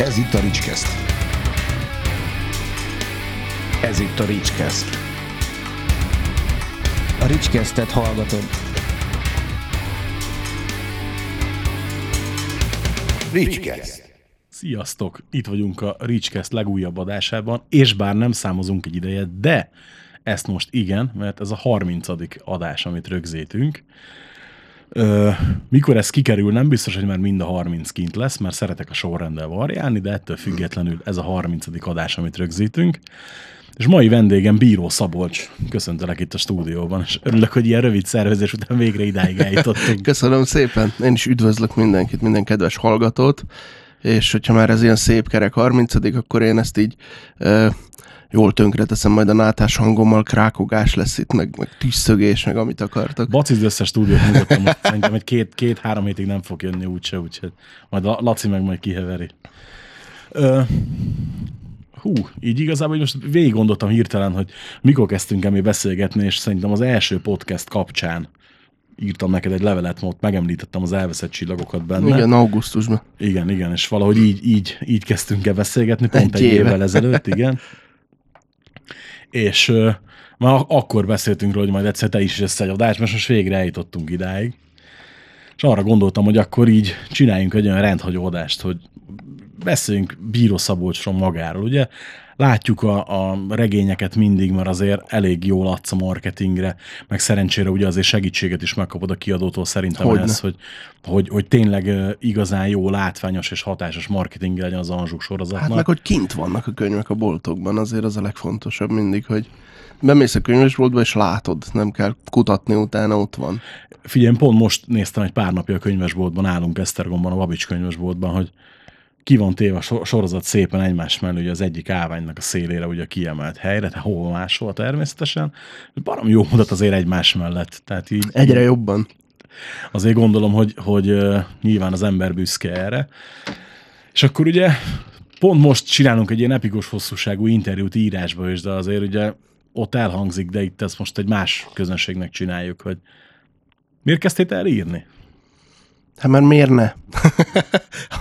Ez itt a Ricskeszt. Ez itt a Ricskeszt. A Ricskesztet hallgatod. Ricskeszt. Sziasztok! Itt vagyunk a Ricskeszt legújabb adásában, és bár nem számozunk egy ideje, de ezt most igen, mert ez a 30. adás, amit rögzítünk. Ö, mikor ez kikerül, nem biztos, hogy már mind a 30 kint lesz, mert szeretek a sorrenddel variálni, de ettől függetlenül ez a 30. adás, amit rögzítünk. És mai vendégem Bíró Szabolcs. Köszöntelek itt a stúdióban, és örülök, hogy ilyen rövid szervezés után végre idáig eljutottunk. Köszönöm szépen. Én is üdvözlök mindenkit, minden kedves hallgatót, és hogyha már ez ilyen szép kerek 30 akkor én ezt így e, jól tönkreteszem majd a nátás hangommal, krákogás lesz itt, meg, meg tűzszögés, meg amit akartok. Bacizd össze stúdiót nyugodtan, most szerintem egy két, két-három hétig nem fog jönni úgyse, úgyhogy majd a Laci meg majd kiheveri. Ö, hú, így igazából most végig gondoltam hirtelen, hogy mikor kezdtünk el mi beszélgetni, és szerintem az első podcast kapcsán írtam neked egy levelet, ott megemlítettem az elveszett csillagokat benne. Igen, augusztusban. Igen, igen, és valahogy így, így, így kezdtünk el beszélgetni, pont egy, Egy évvel ezelőtt, igen. És uh, már akkor beszéltünk róla, hogy majd egyszer te is jössz egy adás, mert most végre eljutottunk idáig. És arra gondoltam, hogy akkor így csináljunk egy olyan rendhagyó adást, hogy beszéljünk Bíró Szabolcsról magáról. Ugye látjuk a, a regényeket mindig, mert azért elég jól adsz a marketingre, meg szerencsére ugye azért segítséget is megkapod a kiadótól szerintem Hogyne. ez, hogy, hogy, hogy tényleg igazán jó, látványos és hatásos marketing legyen az Anzsuk sorozatnak. Hát meg, hogy kint vannak a könyvek a boltokban, azért az a legfontosabb mindig, hogy bemész a könyvesboltba, és látod, nem kell kutatni utána, ott van. Figyelj, pont most néztem egy pár napja a könyvesboltban, állunk Esztergomban, a Babics könyvesboltban, hogy ki van téve a so- sorozat szépen egymás mellé, ugye az egyik állványnak a szélére, ugye a kiemelt helyre, tehát hol máshol természetesen. Barom jó mutat azért egymás mellett. Tehát így Egyre jobban. azért gondolom, hogy, hogy nyilván az ember büszke erre. És akkor ugye pont most csinálunk egy ilyen epikus hosszúságú interjút írásba is, de azért ugye ott elhangzik, de itt ezt most egy más közönségnek csináljuk, hogy miért kezdtél el írni? Hát mert miért ne?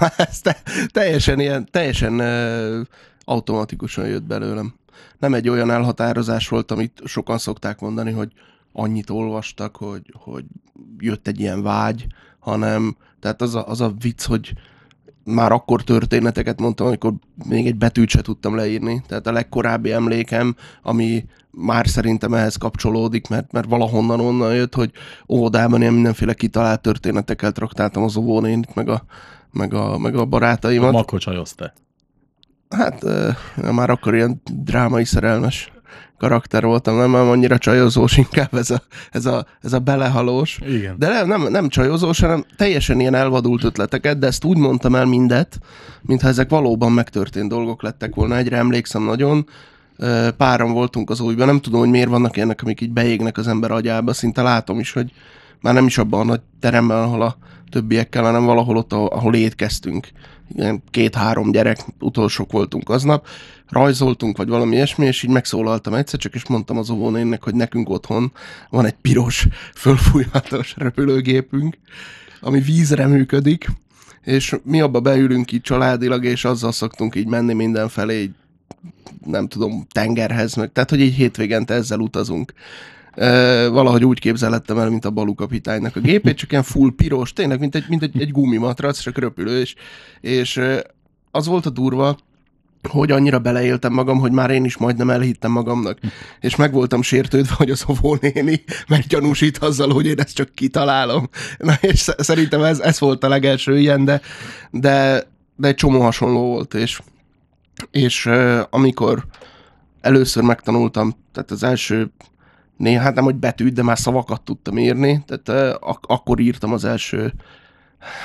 Ez te, teljesen ilyen, teljesen uh, automatikusan jött belőlem. Nem egy olyan elhatározás volt, amit sokan szokták mondani, hogy annyit olvastak, hogy, hogy jött egy ilyen vágy, hanem tehát az a, az a vicc, hogy már akkor történeteket mondtam, amikor még egy betűt se tudtam leírni. Tehát a legkorábbi emlékem, ami már szerintem ehhez kapcsolódik, mert, mert valahonnan onnan jött, hogy óvodában ilyen mindenféle kitalált történeteket traktáltam az óvónénit, meg a, meg a, meg a barátaimat. Makko csajozta. Hát uh, már akkor ilyen drámai szerelmes karakter voltam, nem, nem annyira csajozós, inkább ez a, ez a, ez a belehalós. Igen. De nem, nem, nem csajozós, hanem teljesen ilyen elvadult ötleteket, de ezt úgy mondtam el mindet, mintha ezek valóban megtörtént dolgok lettek volna. Egyre emlékszem nagyon, páran voltunk az újban, nem tudom, hogy miért vannak ilyenek, amik így beégnek az ember agyába, szinte látom is, hogy már nem is abban a nagy teremben, ahol a többiekkel, hanem valahol ott, ahol étkeztünk. Ilyen két-három gyerek, utolsók voltunk aznap, rajzoltunk, vagy valami ilyesmi, és így megszólaltam egyszer, csak is mondtam az óvónénnek, hogy nekünk otthon van egy piros, fölfújhatos repülőgépünk, ami vízre működik, és mi abba beülünk így családilag, és azzal szoktunk így menni mindenfelé, így nem tudom, tengerhez, meg, tehát hogy így hétvégente ezzel utazunk. Valahogy úgy képzelettem el, mint a Balú kapitánynak a gépét, csak ilyen full piros, tényleg, mint egy, mint egy, egy gumimatrac, csak röpülő, és, és az volt a durva, hogy annyira beleéltem magam, hogy már én is majdnem elhittem magamnak. És meg voltam sértődve, hogy az óvónéni meggyanúsít azzal, hogy én ezt csak kitalálom. Na, és sz- szerintem ez, ez volt a legelső ilyen, de, de, de egy csomó hasonló volt, és, és amikor először megtanultam, tehát az első néha, hát nem, hogy betűt, de már szavakat tudtam írni, tehát ak- akkor írtam az első,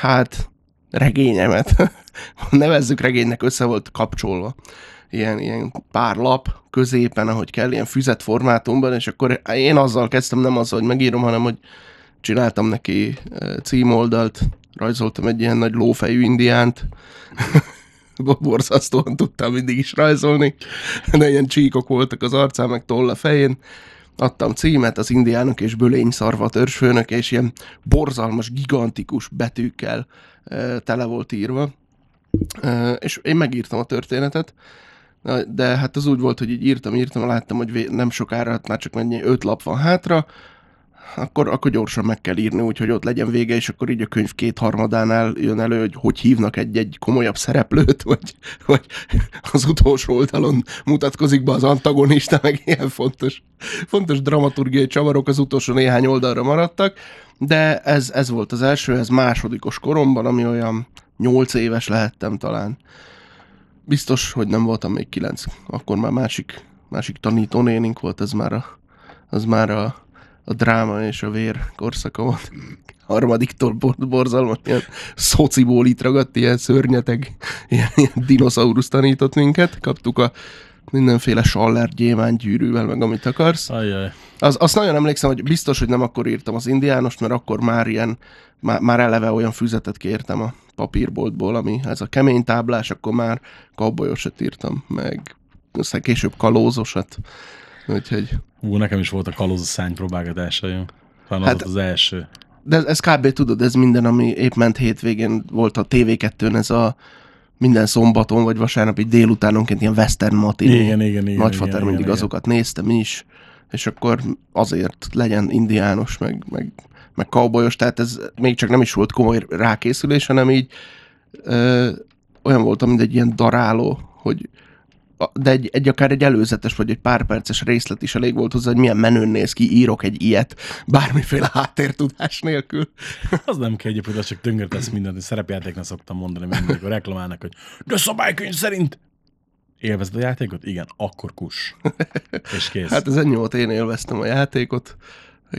hát regényemet. Nevezzük regénynek, össze volt kapcsolva. Ilyen, ilyen pár lap középen, ahogy kell, ilyen füzet formátumban, és akkor én azzal kezdtem, nem azzal, hogy megírom, hanem hogy csináltam neki címoldalt, rajzoltam egy ilyen nagy lófejű indiánt, borzasztóan tudtam mindig is rajzolni, de ilyen csíkok voltak az arcán, meg toll a fején, adtam címet, az indiánok és bölény szarva törzsfőnök, és ilyen borzalmas, gigantikus betűkkel e, tele volt írva. Ö, és én megírtam a történetet, de hát az úgy volt, hogy így írtam, írtam, láttam, hogy nem sokára, hát már csak mennyi, öt lap van hátra, akkor, akkor gyorsan meg kell írni, úgyhogy ott legyen vége, és akkor így a könyv kétharmadánál jön elő, hogy hogy hívnak egy-egy komolyabb szereplőt, vagy, vagy az utolsó oldalon mutatkozik be az antagonista, meg ilyen fontos, fontos dramaturgiai csavarok az utolsó néhány oldalra maradtak, de ez, ez volt az első, ez másodikos koromban, ami olyan nyolc éves lehettem talán. Biztos, hogy nem voltam még kilenc. Akkor már másik, másik tanítónénink volt, ez már a, az már a, a dráma és a vér korszaka volt. Harmadiktól bor- borzalmas, ilyen szociból itt ragadt, ilyen szörnyeteg, ilyen, ilyen dinoszaurusz tanított minket. Kaptuk a mindenféle saller gyémánt gyűrűvel, meg amit akarsz. Ajjaj. Az, azt nagyon emlékszem, hogy biztos, hogy nem akkor írtam az indiánost, mert akkor már ilyen, már, már eleve olyan füzetet kértem a papírboltból, ami ez a kemény táblás, akkor már kabbolyosat írtam, meg aztán később kalózosat. Úgyhogy, Hú, nekem is volt a kalóz a szány próbálgatásaim. Talán Hát- az első. de ez, ez kb. tudod, ez minden, ami épp ment hétvégén volt a TV2-n, ez a minden szombaton vagy vasárnap így délutánonként ilyen western matiné. Igen, igen, igen. Nagyfater igen, mindig igen, azokat nézte, mi is, és akkor azért legyen indiános, meg, meg, meg cowboyos, tehát ez még csak nem is volt komoly rákészülés, hanem így ö, olyan voltam, mint egy ilyen daráló, hogy de egy, egy akár egy előzetes vagy egy pár perces részlet is elég volt hozzá, hogy milyen menőn néz ki, írok egy ilyet, bármiféle háttértudás nélkül. Az nem kell egyébként, az csak tönkretesz mindent. Szerepjátéknak szoktam mondani mindig, amikor reklamálnak, hogy de szabálykönyv szerint élvezed a játékot? Igen, akkor kus. És kész. Hát ez ennyi volt, én élveztem a játékot,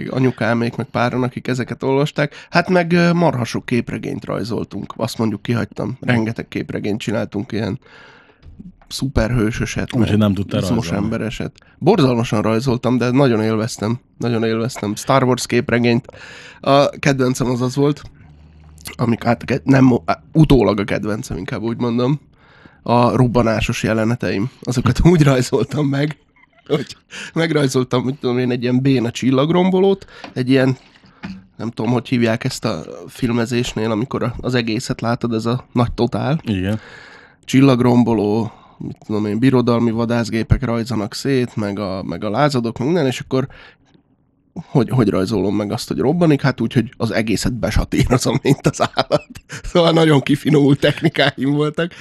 anyukámék, meg páran, akik ezeket olvasták. Hát meg ö, marha sok képregényt rajzoltunk, azt mondjuk kihagytam. Rengeteg képregényt csináltunk, ilyen szuperhősöset, Úgyhogy nem tudtál rajzolni. embereset. Borzalmasan rajzoltam, de nagyon élveztem. Nagyon élveztem. Star Wars képregényt. A kedvencem az az volt, amik hát nem, utólag a kedvencem, inkább úgy mondom, a robbanásos jeleneteim. Azokat úgy rajzoltam meg, hogy megrajzoltam, hogy tudom én, egy ilyen béna csillagrombolót, egy ilyen, nem tudom, hogy hívják ezt a filmezésnél, amikor az egészet látod, ez a nagy totál. Igen. Csillagromboló, mit tudom én, birodalmi vadászgépek rajzanak szét, meg a, meg a lázadok, meg minden, és akkor hogy, hogy rajzolom meg azt, hogy robbanik? Hát úgy, hogy az egészet besatírozom, mint az állat. Szóval nagyon kifinomult technikáim voltak.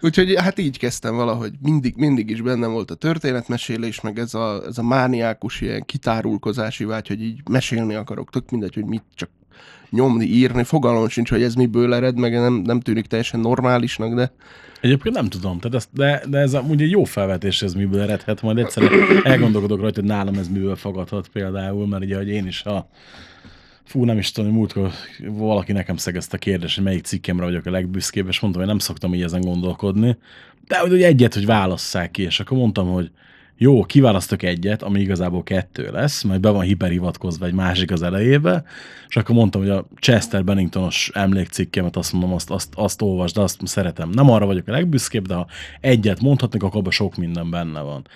Úgyhogy hát így kezdtem valahogy. Mindig, mindig is bennem volt a történetmesélés, meg ez a, ez a mániákus ilyen kitárulkozási vágy, hogy így mesélni akarok. Tök mindegy, hogy mit csak nyomni, írni. Fogalmam sincs, hogy ez miből ered, meg nem, nem tűnik teljesen normálisnak, de Egyébként nem tudom, tehát ezt, de, de ez amúgy egy jó felvetés, ez miből eredhet, majd egyszer elgondolkodok rajta, hogy nálam ez miből fogadhat például, mert ugye, hogy én is a Fú, nem is tudom, múltkor valaki nekem szegezte a kérdést, hogy melyik cikkemre vagyok a legbüszkébb, és mondtam, hogy nem szoktam így ezen gondolkodni. De hogy egyet, hogy válasszák ki, és akkor mondtam, hogy jó, kiválasztok egyet, ami igazából kettő lesz, majd be van hiperhivatkozva egy másik az elejébe, és akkor mondtam, hogy a Chester Benningtonos emlékcikkemet azt mondom, azt, azt, azt olvasd, de azt szeretem. Nem arra vagyok a legbüszkébb, de ha egyet mondhatnak, akkor abban sok minden benne van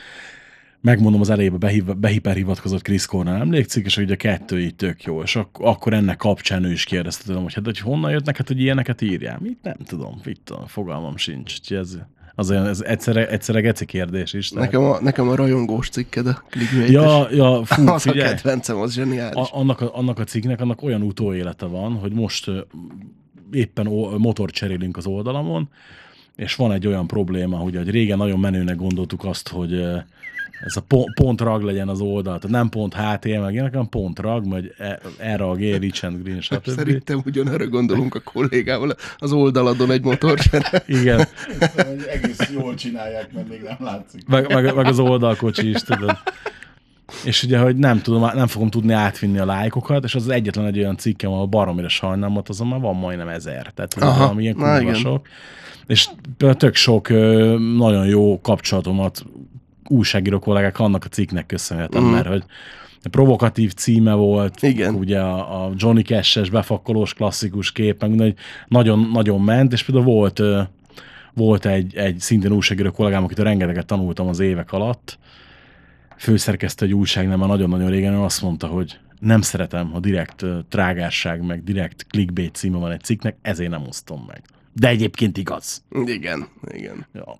megmondom az elejébe behiv, behiperhivatkozott Chris Cornell emlékszik, és ugye a kettő így tök jó, és ak- akkor ennek kapcsán ő is kérdezte tőlem, hogy hát hogy honnan jött neked, hogy ilyeneket írjál? Mit nem tudom, mit tudom, fogalmam sincs. Úgyhogy ez, az olyan, ez egyszerre, egyszerre geci kérdés is. tehát- nekem a, nekem a rajongós cikked, a clickbait Ja, ja, fú, az a figyelj, kedvencem, az zseniális. a, annak, a, annak a cikknek annak olyan utóélete van, hogy most éppen motort cserélünk az oldalamon, és van egy olyan probléma, hogy, hogy régen nagyon menőnek gondoltuk azt, hogy ez a pont, pont rag legyen az oldal, tehát nem pont HTML, meg ilyenek, hanem pont rag, vagy E- erag, E, rich and green, stb. Szerintem ugyanarra gondolunk a kollégával az oldaladon egy motorcsere. Igen, egész jól csinálják, mert még nem látszik. meg, meg, meg az oldalkocsi is, tudod. És ugye, hogy nem tudom, nem fogom tudni átvinni a lájkokat, és az egyetlen egy olyan cikkem, ahol baromira sajnálom, ott azon már van majdnem ezer. Tehát Aha, valami ilyen kurva sok. És tök sok nagyon jó kapcsolatomat újságíró kollégák annak a cikknek köszönhetem, mm. mert hogy provokatív címe volt, Igen. ugye a, a Johnny Cash-es befakkolós klasszikus kép, meg minden, hogy nagyon, nagyon ment, és például volt, volt egy, egy szintén újságíró kollégám, akitől rengeteget tanultam az évek alatt, főszerkesztő egy újságnál már nagyon-nagyon régen, ő azt mondta, hogy nem szeretem, ha direkt trágárság, meg direkt clickbait címe van egy cikknek, ezért nem osztom meg. De egyébként igaz. Igen, igen. Ja.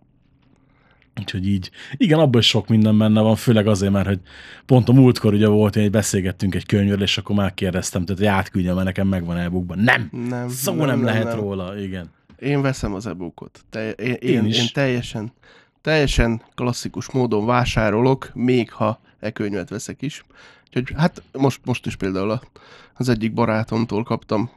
Úgyhogy így, igen, abban is sok minden benne van, főleg azért, mert hogy pont a múltkor ugye volt, hogy beszélgettünk egy könyvről, és akkor megkérdeztem, tehát, hogy átküldjem, mert nekem megvan e Nem! Nem, Szó nem, nem, nem, lehet nem. róla, igen. Én veszem az e-bookot. Te, én, Én én, is. én teljesen, teljesen klasszikus módon vásárolok, még ha e-könyvet veszek is. Úgyhogy hát most, most is például az egyik barátomtól kaptam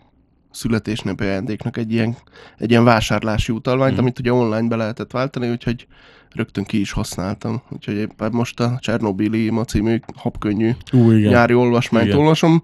születésnapi ajándéknak egy ilyen, egy ilyen vásárlási utalványt, Mhm. amit ugye online be lehetett váltani, úgyhogy rögtön ki is használtam. Úgyhogy éppen most a Csernobili Ima című habkönnyű Ú, igen. nyári olvasmányt Igen. olvasom.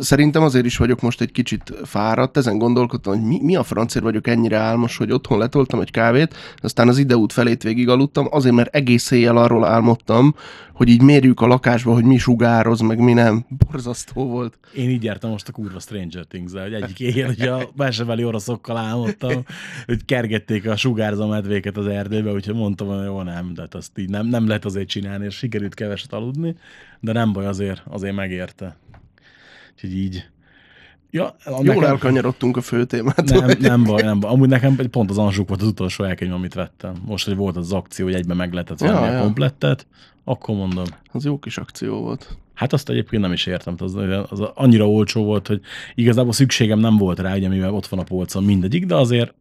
Szerintem azért is vagyok most egy kicsit fáradt, ezen gondolkodtam, hogy mi, mi a francér vagyok ennyire álmos, hogy otthon letoltam egy kávét, aztán az ideút felét végig aludtam, azért, mert egész éjjel arról álmodtam, hogy így mérjük a lakásba, hogy mi sugároz, meg mi nem. Borzasztó volt. Én így jártam most a kurva Stranger things hogy egyik éjjel, hogy a belsebeli oroszokkal álmodtam, hogy kergették a sugárzó medvéket az erdőbe, úgyhogy mondtam, hogy jó, nem, de hát azt így nem, nem lehet azért csinálni, és sikerült keveset aludni, de nem baj, azért, azért megérte. Úgyhogy így. Ja, Jól nekem- elkanyarodtunk a fő témától. nem, nem baj, nem baj. Amúgy nekem pont az Anzsuk volt az utolsó elkönyv, amit vettem. Most, hogy volt az akció, hogy egyben meg lehetett venni Ja, a ja. komplettet, akkor mondom. Az jó kis akció volt. Hát azt egyébként nem is értem, az, az annyira olcsó volt, hogy igazából szükségem nem volt rá, ugye, mivel ott van a polcon mindegyik, de azért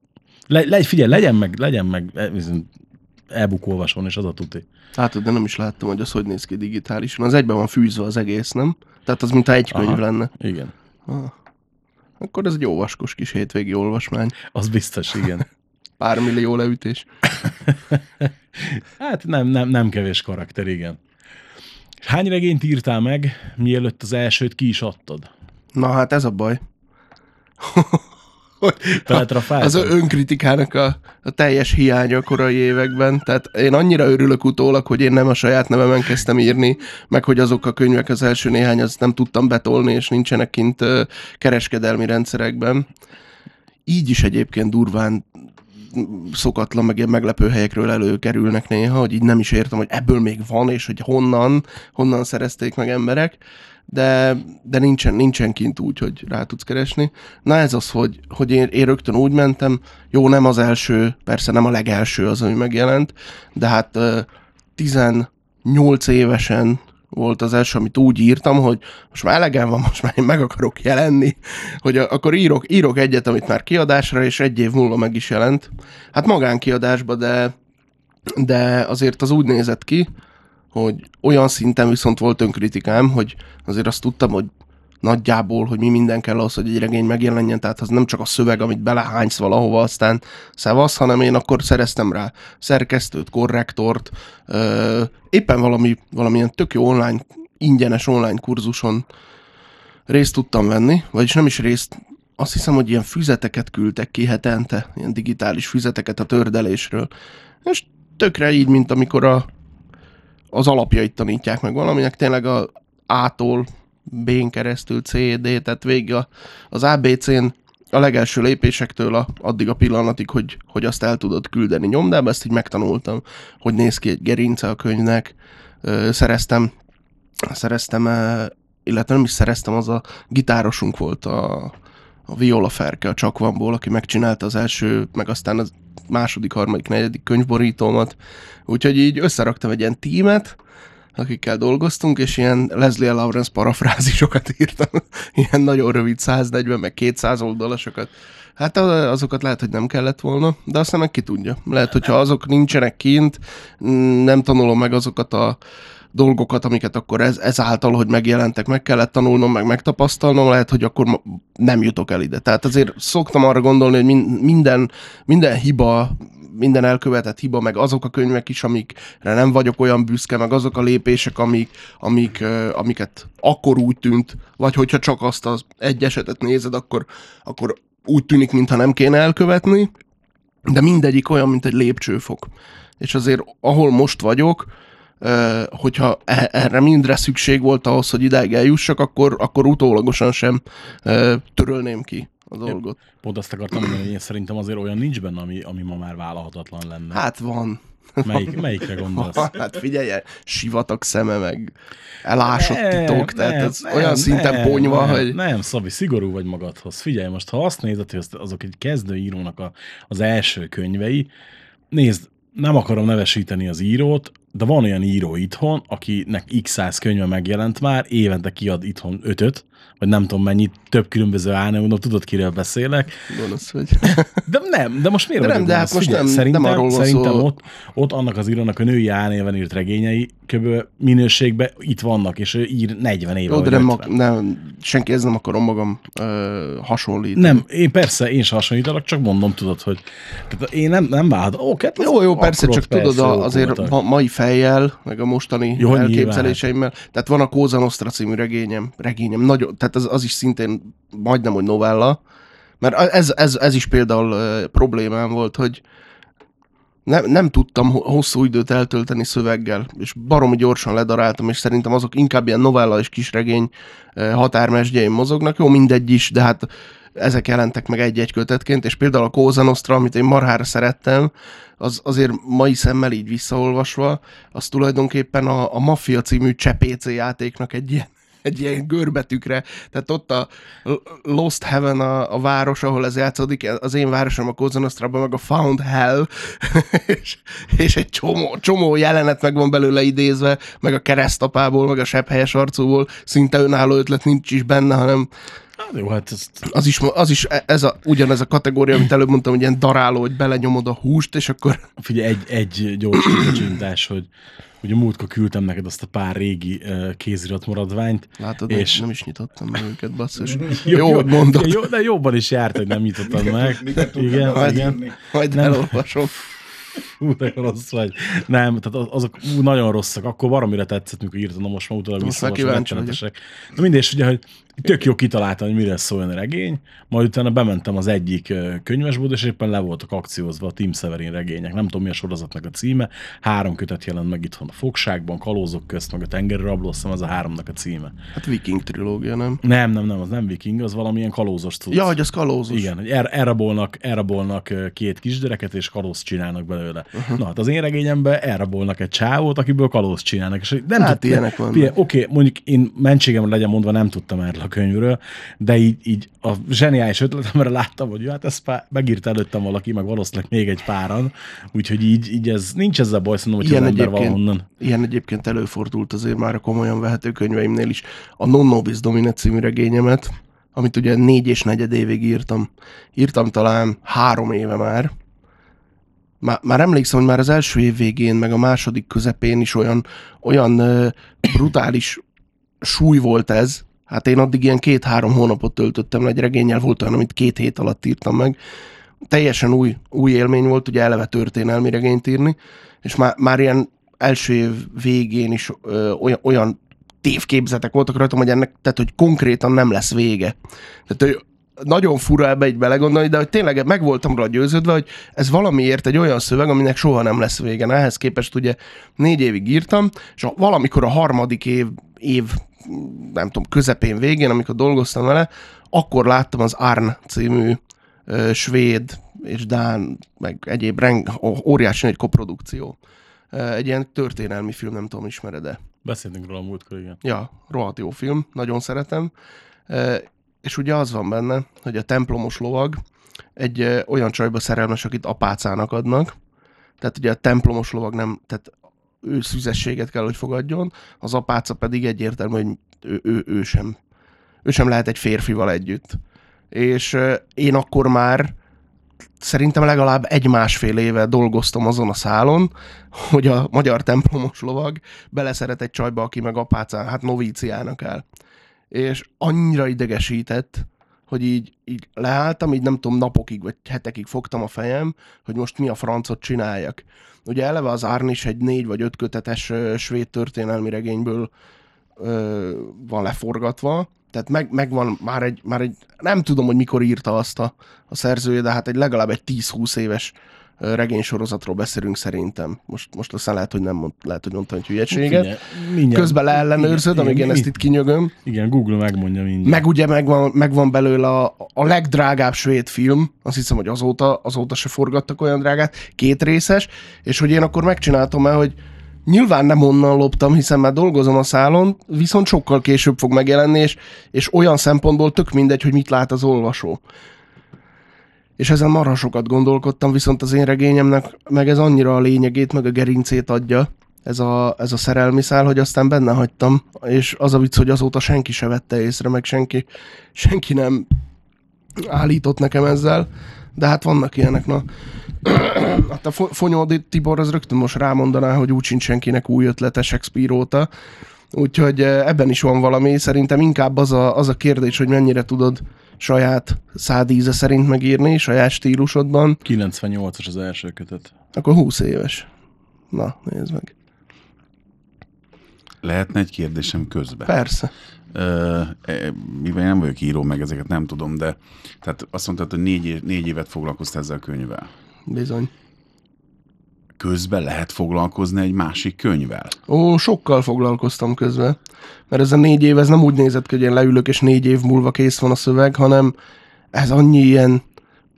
le, le, figyelj, legyen meg, legyen meg e-book olvasón, és az a tuti. Látod, de nem is láttam, hogy az hogy néz ki digitálisan. Az egyben van fűzve az egész, nem? Tehát az, mintha egy könyv Aha. lenne. Igen. Ah. Akkor ez egy jó vaskos kis hétvégi olvasmány. Az biztos, igen. Pár millió leütés. Hát nem, nem, nem kevés karakter, igen. Hány regényt írtál meg, mielőtt az elsőt ki is adtad? Na hát ez a baj. Az önkritikának a, a teljes hiánya a korai években. Tehát én annyira örülök utólag, hogy én nem a saját nevemen kezdtem írni, meg hogy azok a könyvek az első néhány, azt nem tudtam betolni, és nincsenek kint kereskedelmi rendszerekben. Így is egyébként durván szokatlan, meg ilyen meglepő helyekről előkerülnek néha, hogy így nem is értem, hogy ebből még van, és hogy honnan, honnan szerezték meg emberek, de, de nincsen, nincsen kint úgy, hogy rá tudsz keresni. Na ez az, hogy, hogy én, én rögtön úgy mentem, jó, nem az első, persze nem a legelső az, ami megjelent, de hát ö, 18 évesen volt az első, amit úgy írtam, hogy most már elegem van, most már én meg akarok jelenni, hogy akkor írok, írok egyet, amit már kiadásra, és egy év múlva meg is jelent. Hát magánkiadásba, de, de azért az úgy nézett ki, hogy olyan szinten viszont volt önkritikám, hogy azért azt tudtam, hogy nagyjából, hogy mi minden kell ahhoz, hogy egy regény megjelenjen, tehát az nem csak a szöveg, amit belehánysz valahova, aztán szevasz, hanem én akkor szereztem rá szerkesztőt, korrektort, ö, éppen valami, valamilyen tök jó online, ingyenes online kurzuson részt tudtam venni, vagyis nem is részt, azt hiszem, hogy ilyen füzeteket küldtek ki hetente, ilyen digitális füzeteket a tördelésről. És tökre így, mint amikor a, az alapjait tanítják meg valaminek, tényleg a A-tól B-n keresztül C, tehát végig a, az ABC-n a legelső lépésektől a, addig a pillanatig, hogy, hogy azt el tudod küldeni nyomdába, ezt így megtanultam, hogy néz ki egy gerince a könyvnek, szereztem, szereztem, illetve nem is szereztem, az a gitárosunk volt a, a Viola Ferke a Csakvanból, aki megcsinálta az első, meg aztán az második, harmadik, negyedik könyvborítómat. Úgyhogy így összeraktam egy ilyen tímet, akikkel dolgoztunk, és ilyen Leslie Lawrence parafrázisokat írtam. Ilyen nagyon rövid 140, meg 200 oldalasokat. Hát azokat lehet, hogy nem kellett volna, de aztán meg ki tudja. Lehet, hogyha azok nincsenek kint, mm, nem tanulom meg azokat a dolgokat, amiket akkor ez, ezáltal, hogy megjelentek, meg kellett tanulnom, meg megtapasztalnom, lehet, hogy akkor nem jutok el ide. Tehát azért szoktam arra gondolni, hogy min- minden, minden hiba, minden elkövetett hiba, meg azok a könyvek is, amikre nem vagyok olyan büszke, meg azok a lépések, amik, amik, amiket akkor úgy tűnt, vagy hogyha csak azt az egy esetet nézed, akkor, akkor úgy tűnik, mintha nem kéne elkövetni, de mindegyik olyan, mint egy lépcsőfok. És azért, ahol most vagyok, hogyha e- erre mindre szükség volt ahhoz, hogy idáig eljussak, akkor, akkor utólagosan sem törölném ki a dolgot. Pont azt akartam mondani, hogy én szerintem azért olyan nincs benne, ami, ami ma már vállalhatatlan lenne. Hát van. Melyik, melyikre gondolsz? Hát figyelj, sivatag szeme, meg elásott Nem, titok, tehát nem, ez nem, olyan szinten nem, ponyva, nem, hogy... Nem, Szabi, szigorú vagy magadhoz. Figyelj, most ha azt nézed, hogy azok egy kezdőírónak a, az első könyvei, nézd, nem akarom nevesíteni az írót, de van olyan író itthon, akinek x száz könyve megjelent már, évente kiad itthon ötöt, vagy nem tudom mennyit, több különböző álnévon, tudod, kiről beszélek. Gonosz, hogy... De nem, de most miért De nem, de hát most nem- nem szerintem, arról van szerintem szó. ott, ott annak az írónak a női álnéven írt regényei kb. minőségben itt vannak, és ő ír 40 éve. Jó, de vagy nem, 50. ak- nem, senki ez nem akarom magam ö, hasonlítani. Nem, én persze, én sem hasonlítalak, csak mondom, tudod, hogy tehát én nem, nem vált. Ó, hát Jó, jó, persze, csak ott tudod, persze a, azért voltak. ma, mai fejjel, meg a mostani Jó, jó, nyilván. elképzeléseimmel. Tehát van a Kóza Nostra című regényem, regényem, nagyon, tehát az, az is szintén majdnem, hogy novella, mert ez, ez, ez is például problémám volt, hogy nem, nem tudtam ho- hosszú időt eltölteni szöveggel, és baromi gyorsan ledaráltam, és szerintem azok inkább ilyen novella és kisregény uh, határmesdjeim mozognak. Jó, mindegy is, de hát ezek jelentek meg egy-egy kötetként, és például a Kóza Nostra, amit én marhára szerettem, az azért mai szemmel így visszaolvasva, az tulajdonképpen a, a Mafia című csepéc játéknak egy ilyen, egy ilyen görbetükre. Tehát ott a Lost Heaven a, a város, ahol ez játszódik, az én városom a Cosa Nostrában, meg a Found Hell, és, és egy csomó, csomó jelenet meg van belőle idézve, meg a keresztapából, meg a sepphelyes arcúból, szinte önálló ötlet nincs is benne, hanem Hát jó, hát ezt az is, az is ez a, ugyanez a kategória, amit előbb mondtam, hogy ilyen daráló, hogy belenyomod a húst, és akkor figyelj, egy, egy gyors csintás, hogy ugye múltkor küldtem neked azt a pár régi uh, kézirat maradványt. látod, És- nem is nyitottam meg őket, basszus. Jó, jó, mondod. Jó, de jobban is járt, hogy nem nyitottad meg. Miket Igen, Majd, igen. majd Nem. elolvasom. Hú, de rossz vagy. Nem, tehát az- azok ú, nagyon rosszak. Akkor valamire tetszett, mikor írtam, na most már utólag visszaolvasom, rettenetesek. Na mindegy, és ugye, hogy tök jó kitaláltam, hogy mire szóljon a regény, majd utána bementem az egyik ö, könyvesboltba, és éppen le voltak akciózva a Tim Severin regények. Nem tudom, mi a sorozatnak a címe. Három kötet jelent meg itthon a fogságban, kalózok közt, meg a tengeri rabló, ez a háromnak a címe. Hát viking trilógia, nem? Nem, nem, nem, az nem viking, az valamilyen kalózos cucc. Ja, hogy az kalózos. Igen, hogy el, elrabolnak, elrabolnak két kisgyereket, és kalózt csinálnak belőle. Uh-huh. Na hát az én regényemben elrabolnak egy csávót, akiből kalózt csinálnak. És nem Hát tudtam- ilyenek. Figyelj, Oké, mondjuk én mentségemre legyen mondva, nem tudtam erről a könyvről, de így, így a zseniális ötletemre láttam, hogy hát ezt pá- megírta előttem valaki, meg valószínűleg még egy páran, úgyhogy így, így ez, nincs ezzel baj, szerintem, hogy Ilyen az ember valahonnan. ilyen egyébként előfordult azért már a komolyan vehető könyveimnél is. A Non Nobis Domine című regényemet, amit ugye négy és negyed évig írtam. Írtam talán három éve már. Már, már emlékszem, hogy már az első év végén, meg a második közepén is olyan, olyan ö, brutális súly volt ez. Hát én addig ilyen két-három hónapot töltöttem egy regényel, volt olyan, amit két hét alatt írtam meg. Teljesen új, új élmény volt, ugye eleve történelmi regényt írni, és már, már ilyen első év végén is ö, olyan, olyan tévképzetek voltak rajtam, hogy ennek, tehát hogy konkrétan nem lesz vége. Tehát, hogy nagyon fura ebbe így belegondolni, de hogy tényleg meg voltam rá győződve, hogy ez valamiért egy olyan szöveg, aminek soha nem lesz vége. Na, Ehhez képest ugye négy évig írtam, és a- valamikor a harmadik év, év nem tudom, közepén, végén, amikor dolgoztam vele, akkor láttam az Arn című ö, svéd és Dán, meg egyéb reng, óriási nagy koprodukció. Egy ilyen történelmi film, nem tudom, ismered-e. Beszéltünk róla a múltkor, igen. Ja, rohadt jó film, nagyon szeretem. És ugye az van benne, hogy a templomos lovag egy olyan csajba szerelmes, akit apácának adnak. Tehát ugye a templomos lovag nem, tehát ő kell, hogy fogadjon, az apáca pedig egyértelmű, hogy ő, ő, ő sem. Ő sem lehet egy férfival együtt. És én akkor már szerintem legalább egy-másfél éve dolgoztam azon a szálon, hogy a magyar templomos lovag beleszeret egy csajba, aki meg apácán, hát novíciának áll. És annyira idegesített, hogy így, így leálltam, így nem tudom, napokig vagy hetekig fogtam a fejem, hogy most mi a francot csináljak. Ugye eleve az Árn is egy négy vagy öt kötetes ö, svéd történelmi regényből ö, van leforgatva, tehát meg, megvan már egy, már egy, nem tudom, hogy mikor írta azt a, a szerzője, de hát egy legalább egy 10-20 éves regénysorozatról beszélünk szerintem. Most, most aztán lehet, hogy nem mond, lehet, hogy mondtam egy hülyeséget. Mindjárt- Közben leellenőrzöd, amíg én igen, ezt itt kinyögöm. Igen, Google megmondja mindjárt. Meg ugye megvan, megvan belőle a, a legdrágább svéd film, azt hiszem, hogy azóta, azóta se forgattak olyan drágát, két részes, és hogy én akkor megcsináltam el, hogy nyilván nem onnan loptam, hiszen már dolgozom a szálon, viszont sokkal később fog megjelenni, és, és olyan szempontból tök mindegy, hogy mit lát az olvasó. És ezen marha sokat gondolkodtam, viszont az én regényemnek meg ez annyira a lényegét, meg a gerincét adja, ez a, ez a szerelmi szál, hogy aztán benne hagytam, és az a vicc, hogy azóta senki se vette észre, meg senki, senki nem állított nekem ezzel, de hát vannak ilyenek, na. Hát a Fo- Fonyódi Tibor az rögtön most rámondaná, hogy úgy sincs senkinek új ötlete Shakespeare óta, úgyhogy eh, ebben is van valami, szerintem inkább az a, az a kérdés, hogy mennyire tudod saját szádíze szerint megírni, saját stílusodban, 98-as az első kötet. akkor 20 éves. Na, nézd meg. Lehetne egy kérdésem közben? Persze. Ö, e, mivel nem vagyok író, meg ezeket nem tudom, de tehát azt mondtad, hogy négy, év- négy évet foglalkoztál ezzel a könyvvel. Bizony. Közben lehet foglalkozni egy másik könyvvel. Ó, sokkal foglalkoztam közben. Mert ez a négy év, ez nem úgy nézett ki, hogy én leülök, és négy év múlva kész van a szöveg, hanem ez annyi ilyen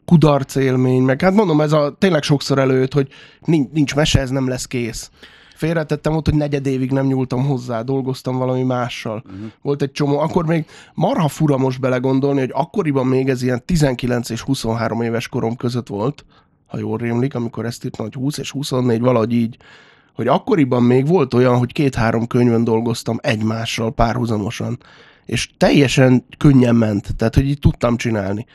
kudarc élmény, meg hát mondom, ez a tényleg sokszor előtt, hogy nincs, nincs mese, ez nem lesz kész. Félretettem ott, hogy negyed évig nem nyúltam hozzá, dolgoztam valami mással. Uh-huh. Volt egy csomó, akkor még marha fura most belegondolni, hogy akkoriban még ez ilyen 19 és 23 éves korom között volt, ha jól rémlik, amikor ezt írtam, hogy 20 és 24, valahogy így, hogy akkoriban még volt olyan, hogy két-három könyvön dolgoztam egymással párhuzamosan, és teljesen könnyen ment, tehát hogy így tudtam csinálni.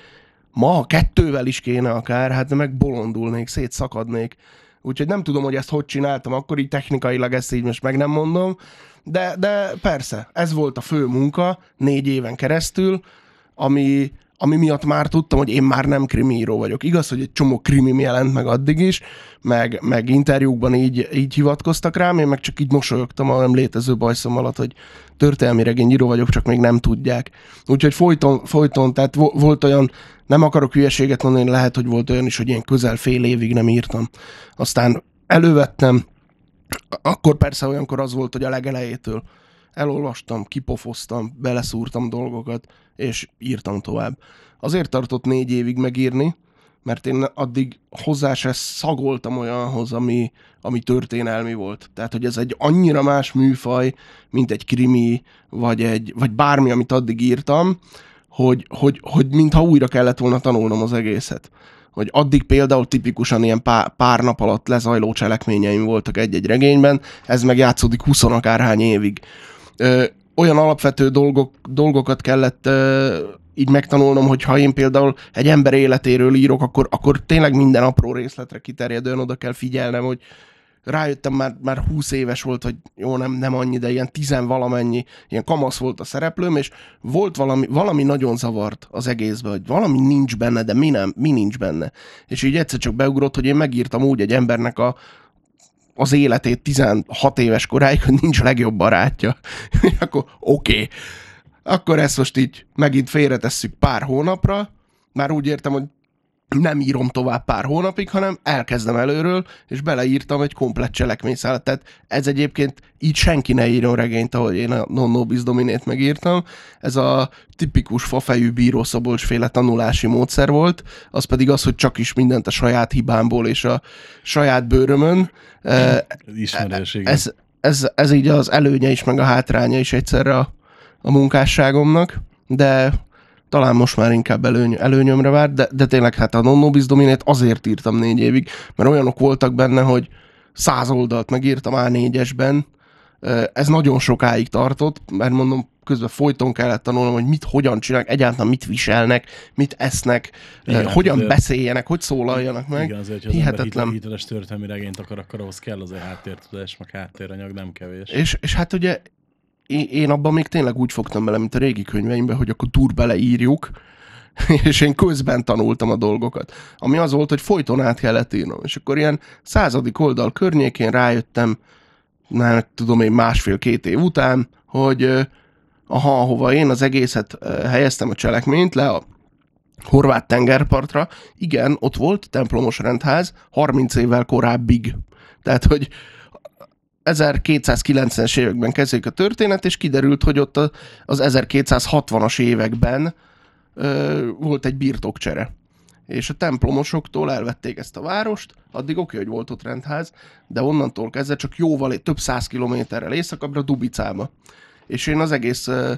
Ma kettővel is kéne akár, hát meg bolondulnék, szétszakadnék. Úgyhogy nem tudom, hogy ezt hogy csináltam, akkor így technikailag ezt így most meg nem mondom, de, de persze, ez volt a fő munka négy éven keresztül, ami, ami miatt már tudtam, hogy én már nem krimiíró vagyok. Igaz, hogy egy csomó krimi jelent meg addig is, meg, meg interjúkban így, így hivatkoztak rám, én meg csak így mosolyogtam a nem létező bajszom alatt, hogy történelmi regényíró vagyok, csak még nem tudják. Úgyhogy folyton, folyton tehát vo- volt olyan, nem akarok hülyeséget mondani, lehet, hogy volt olyan is, hogy ilyen közel fél évig nem írtam. Aztán elővettem, akkor persze olyankor az volt, hogy a legelejétől elolvastam, kipofoztam, beleszúrtam dolgokat, és írtam tovább. Azért tartott négy évig megírni, mert én addig hozzá se szagoltam olyanhoz, ami, ami történelmi volt. Tehát, hogy ez egy annyira más műfaj, mint egy krimi, vagy, egy, vagy bármi, amit addig írtam, hogy, hogy, hogy mintha újra kellett volna tanulnom az egészet. Hogy addig például tipikusan ilyen pár, pár nap alatt lezajló cselekményeim voltak egy-egy regényben, ez meg játszódik 20 akárhány évig. Ö, olyan alapvető dolgok, dolgokat kellett ö, így megtanulnom, hogy ha én például egy ember életéről írok, akkor, akkor tényleg minden apró részletre kiterjedően oda kell figyelnem, hogy rájöttem már, már 20 éves volt, hogy jó, nem, nem annyi, de ilyen tizen valamennyi, ilyen kamasz volt a szereplőm, és volt valami, valami nagyon zavart az egészben, hogy valami nincs benne, de mi nem, mi nincs benne. És így egyszer csak beugrott, hogy én megírtam úgy egy embernek a, az életét 16 éves koráig, hogy nincs legjobb barátja. akkor oké. Okay. Akkor ezt most így megint félretesszük pár hónapra, már úgy értem, hogy nem írom tovább pár hónapig, hanem elkezdem előről, és beleírtam egy komplett cselekményszálat. Tehát ez egyébként így senki ne írjon regényt, ahogy én a Non Nobis Dominét megírtam. Ez a tipikus fafejű bíró Szabolcs féle tanulási módszer volt, az pedig az, hogy csak is mindent a saját hibámból és a saját bőrömön. Eh, Ez ismerős, ez, ez, ez így az előnye is, meg a hátránya is egyszerre a, a munkásságomnak, de talán most már inkább előny, előnyömre várt, de, de tényleg hát a Non Nobis Dominét azért írtam négy évig, mert olyanok voltak benne, hogy száz oldalt megírtam A4-esben, ez nagyon sokáig tartott, mert mondom, közben folyton kellett tanulnom, hogy mit, hogyan csinálnak, egyáltalán mit viselnek, mit esznek, Igen, hogyan azért- beszéljenek, hogy szólaljanak meg. Igen, azért, hogy az Hihetetlen. hitel- hiteles történelmi regényt akar, akkor ahhoz kell azért háttértudás, meg háttéranyag, nem kevés. És, és hát ugye én, abban még tényleg úgy fogtam bele, mint a régi könyveimben, hogy akkor dur beleírjuk, és én közben tanultam a dolgokat. Ami az volt, hogy folyton át kellett írnom. És akkor ilyen századik oldal környékén rájöttem, már tudom én másfél-két év után, hogy aha, ahova én az egészet helyeztem a cselekményt le a horvát tengerpartra, igen, ott volt templomos rendház 30 évvel korábbig. Tehát, hogy 1290-es években kezdődik a történet, és kiderült, hogy ott az 1260-as években ö, volt egy birtokcsere. És a templomosoktól elvették ezt a várost, addig oké, hogy volt ott rendház, de onnantól kezdve csak jóval, több száz kilométerrel északabbra Dubicába. És én az egész ö,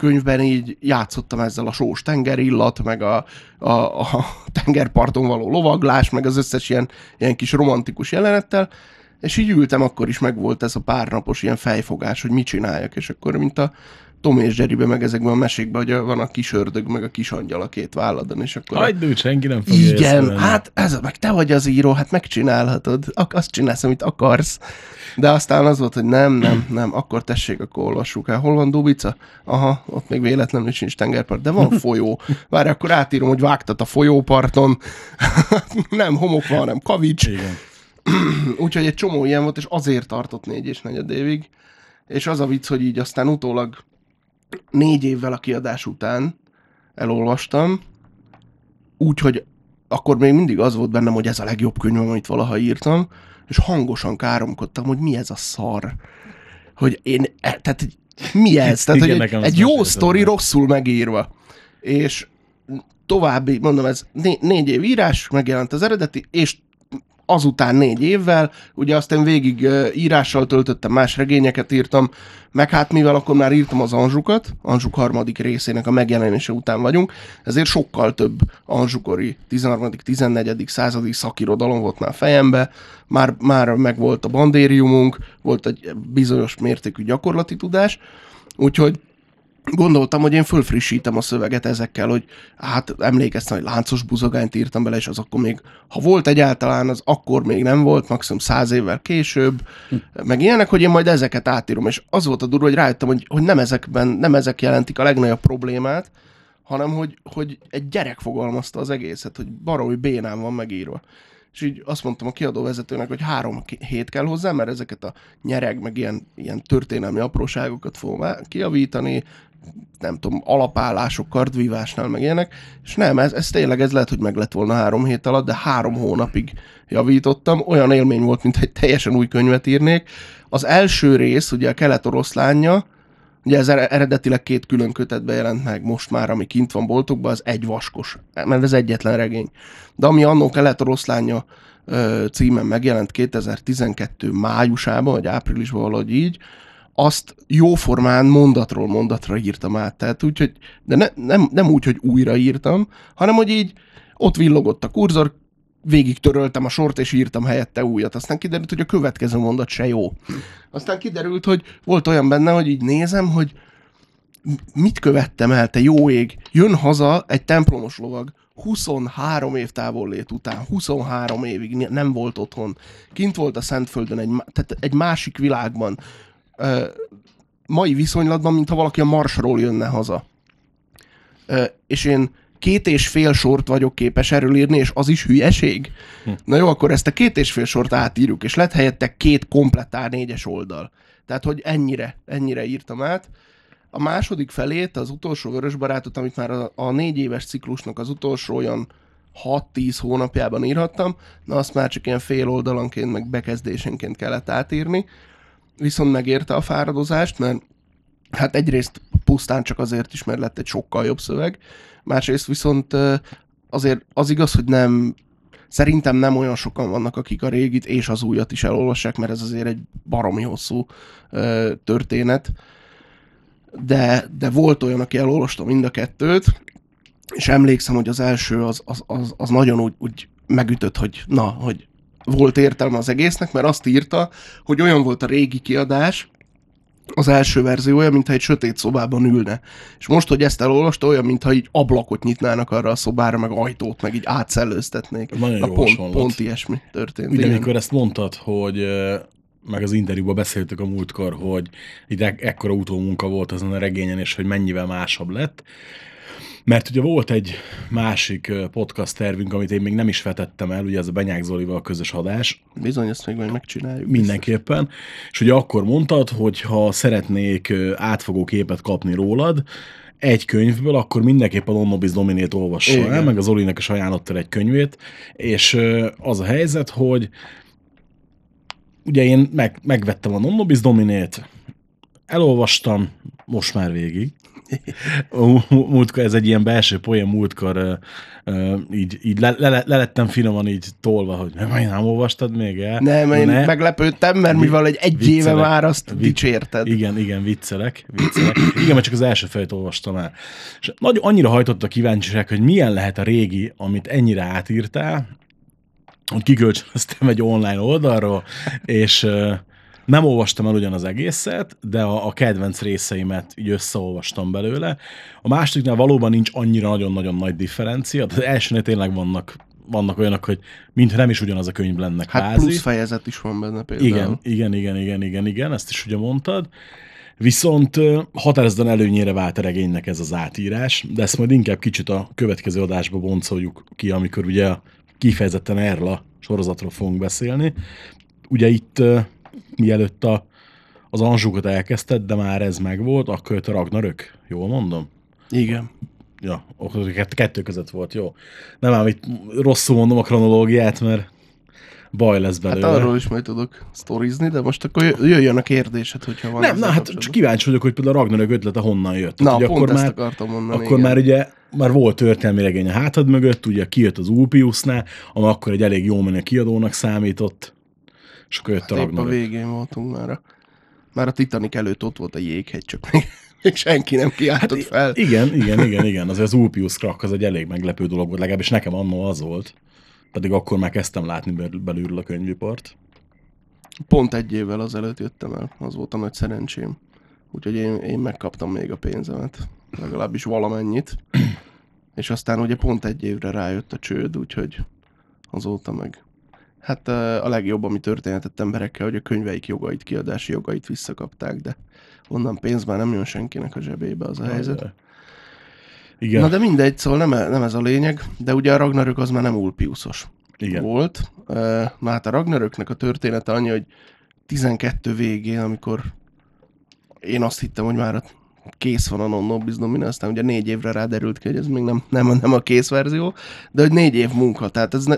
könyvben így játszottam ezzel a sós tengerillat, meg a, a, a tengerparton való lovaglás, meg az összes ilyen, ilyen kis romantikus jelenettel, és így ültem, akkor is megvolt ez a párnapos ilyen fejfogás, hogy mit csináljak, és akkor mint a Tom és Jerrybe, meg ezekben a mesékben, hogy van a kis ördög, meg a kis angyal a két válladon, és akkor... Hagyd úgy, senki nem fogja igen, hát ez, meg te vagy az író, hát megcsinálhatod, ak- azt csinálsz, amit akarsz. De aztán az volt, hogy nem, nem, nem, akkor tessék, akkor olvassuk el. Hol van Dubica? Aha, ott még véletlenül sincs tengerpart, de van folyó. Várj, akkor átírom, hogy vágtat a folyóparton. nem homok van, hanem kavics. Igen. Úgyhogy egy csomó ilyen volt, és azért tartott négy és negyed évig. És az a vicc, hogy így aztán utólag négy évvel a kiadás után elolvastam, úgyhogy akkor még mindig az volt bennem, hogy ez a legjobb könyv, amit valaha írtam, és hangosan káromkodtam, hogy mi ez a szar. Hogy én, e, tehát mi ez? Tehát, Igen, hogy egy, egy jó sztori rosszul megírva. És további, mondom, ez né- négy év írás, megjelent az eredeti, és azután négy évvel, ugye aztán végig írással töltöttem, más regényeket írtam, meg hát mivel akkor már írtam az Anzsukat, Anzsuk harmadik részének a megjelenése után vagyunk, ezért sokkal több anzsukori 13., 14. századi szakirodalom volt már fejembe, már, már megvolt a bandériumunk, volt egy bizonyos mértékű gyakorlati tudás, úgyhogy gondoltam, hogy én fölfrissítem a szöveget ezekkel, hogy hát emlékeztem, hogy láncos buzogányt írtam bele, és az akkor még, ha volt egyáltalán, az akkor még nem volt, maximum száz évvel később, meg ilyenek, hogy én majd ezeket átírom, és az volt a durva, hogy rájöttem, hogy, hogy nem ezekben, nem ezek jelentik a legnagyobb problémát, hanem hogy, hogy egy gyerek fogalmazta az egészet, hogy baromi bénán van megírva. És így azt mondtam a kiadó vezetőnek, hogy három hét kell hozzá, mert ezeket a nyereg, meg ilyen, ilyen történelmi apróságokat fogom kijavítani, nem tudom, alapállások, kardvívásnál, meg ilyenek, és nem, ez, ez tényleg, ez lehet, hogy meg lett volna három hét alatt, de három hónapig javítottam, olyan élmény volt, mint egy teljesen új könyvet írnék. Az első rész, ugye a kelet-oroszlánja, Ugye ez ere- eredetileg két külön kötetbe jelent meg, most már, ami kint van boltokban, az egy vaskos, mert ez egyetlen regény. De ami annó kelet-oroszlánya ö, címen megjelent 2012 májusában, vagy áprilisban valahogy így, azt jóformán mondatról mondatra írtam át. Tehát úgy, hogy, de ne, nem, nem úgy, hogy újra írtam, hanem hogy így ott villogott a kurzor, végig töröltem a sort, és írtam helyette újat. Aztán kiderült, hogy a következő mondat se jó. Aztán kiderült, hogy volt olyan benne, hogy így nézem, hogy mit követtem el, te jó ég? Jön haza egy templomos lovag, 23 év távollét után, 23 évig ne- nem volt otthon. Kint volt a Szentföldön, egy, tehát egy másik világban. Ö, mai viszonylatban, mintha valaki a Marsról jönne haza. Ö, és én két és fél sort vagyok képes erről írni, és az is hülyeség. Na jó, akkor ezt a két és fél sort átírjuk, és lett helyette két komplett A4-es oldal. Tehát, hogy ennyire, ennyire írtam át. A második felét, az utolsó vörös barátot, amit már a, a négy éves ciklusnak az utolsó olyan 6-10 hónapjában írhattam, na azt már csak ilyen fél oldalanként, meg bekezdésenként kellett átírni. Viszont megérte a fáradozást, mert hát egyrészt pusztán csak azért is, mert lett egy sokkal jobb szöveg, másrészt viszont azért az igaz, hogy nem Szerintem nem olyan sokan vannak, akik a régit és az újat is elolvassák, mert ez azért egy baromi hosszú történet. De, de volt olyan, aki elolvasta mind a kettőt, és emlékszem, hogy az első az, az, az, az nagyon úgy, úgy megütött, hogy na, hogy volt értelme az egésznek, mert azt írta, hogy olyan volt a régi kiadás, az első verziója, mintha egy sötét szobában ülne. És most, hogy ezt elolvasta, olyan, mintha így ablakot nyitnának arra a szobára, meg ajtót, meg így átszellőztetnék. Nagyon Na, jó pont, pont ilyesmi történt. Ugye, amikor ezt mondtad, hogy meg az interjúban beszéltük a múltkor, hogy itt ek- ekkora utómunka volt azon a regényen, és hogy mennyivel másabb lett. Mert ugye volt egy másik podcast tervünk, amit én még nem is vetettem el, ugye ez a Benyák Zolival közös adás, Bizony, ezt még majd megcsináljuk. mindenképpen, és ugye akkor mondtad, hogy ha szeretnék átfogó képet kapni rólad, egy könyvből, akkor mindenképp a Nonnobis Dominét olvassa Igen. el, meg az Olinek is ajánlott el egy könyvét, és az a helyzet, hogy ugye én meg, megvettem a Nonnobis Dominét, elolvastam, most már végig. Mú- Múltkor, ez egy ilyen belső poén, múltkor ö, ö, így, így le, le, le lettem finoman így tolva, hogy nem, nem olvastad még el? Nem, én Ne. meglepődtem, mert Vi- mivel egy egy éve viccelek. már azt Vi- dicsérted. Igen, igen, viccelek, viccelek. Igen, mert csak az első fejt olvastam el. És nagy, annyira hajtott a kíváncsiság, hogy milyen lehet a régi, amit ennyire átírtál, hogy kikölcsönöztem egy online oldalról, és ö, nem olvastam el ugyan az egészet, de a, a kedvenc részeimet így összeolvastam belőle. A másodiknál valóban nincs annyira nagyon-nagyon nagy differencia, de az elsőnél tényleg vannak, vannak olyanok, hogy mintha nem is ugyanaz a könyv lenne Hát kvázi. plusz fejezet is van benne például. Igen, igen, igen, igen, igen, igen, ezt is ugye mondtad. Viszont határozottan előnyére vált a regénynek ez az átírás, de ezt majd inkább kicsit a következő adásba boncoljuk ki, amikor ugye kifejezetten erről a sorozatról fogunk beszélni. Ugye itt, mielőtt a, az Anzsukat elkezdted, de már ez megvolt, akkor jött a Ragnarök, jól mondom? Igen. Ja, akkor kett- kettő között volt, jó. Nem ám itt rosszul mondom a kronológiát, mert baj lesz Hát belőle. arról is majd tudok sztorizni, de most akkor jö- jöjjön a kérdésed, hogyha van. Nem, na hát csak kíváncsi vagyok, hogy például a Ragnarök ötlete honnan jött. Na, pont ezt akartam mondani, Akkor igen. már ugye már volt történelmi regény a hátad mögött, ugye kijött az Ulpiusnál, ami akkor egy elég jó menő kiadónak számított, és akkor jött a Épp a Ragnarök. végén voltunk már. A, már a Titanic előtt ott volt a jéghegy, csak még, még senki nem kiáltott Hát fel. Igen, igen, igen, igen. Azért az Ulpius krak az egy elég meglepő dolog volt, legalábbis nekem annó az volt. Pedig akkor már kezdtem látni bel- belülről a könyvipart. Pont egy évvel azelőtt jöttem el, az volt a nagy szerencsém. Úgyhogy én, én megkaptam még a pénzemet, legalábbis valamennyit. És aztán ugye pont egy évre rájött a csőd, úgyhogy azóta meg. Hát a legjobb, ami történhetett emberekkel, hogy a könyveik jogait, kiadási jogait visszakapták, de onnan pénz már nem jön senkinek a zsebébe az a helyzet. Igen, Na de mindegy, szóval nem, nem ez a lényeg, de ugye a Ragnarök az már nem Ulpiusos igen. volt. Na hát a Ragnaröknek a története annyi, hogy 12 végén, amikor én azt hittem, hogy már kész van a Non Nobis Domina, aztán ugye négy évre ráderült ki, hogy ez még nem, nem, nem a kész verzió, de hogy négy év munka, tehát ez ne,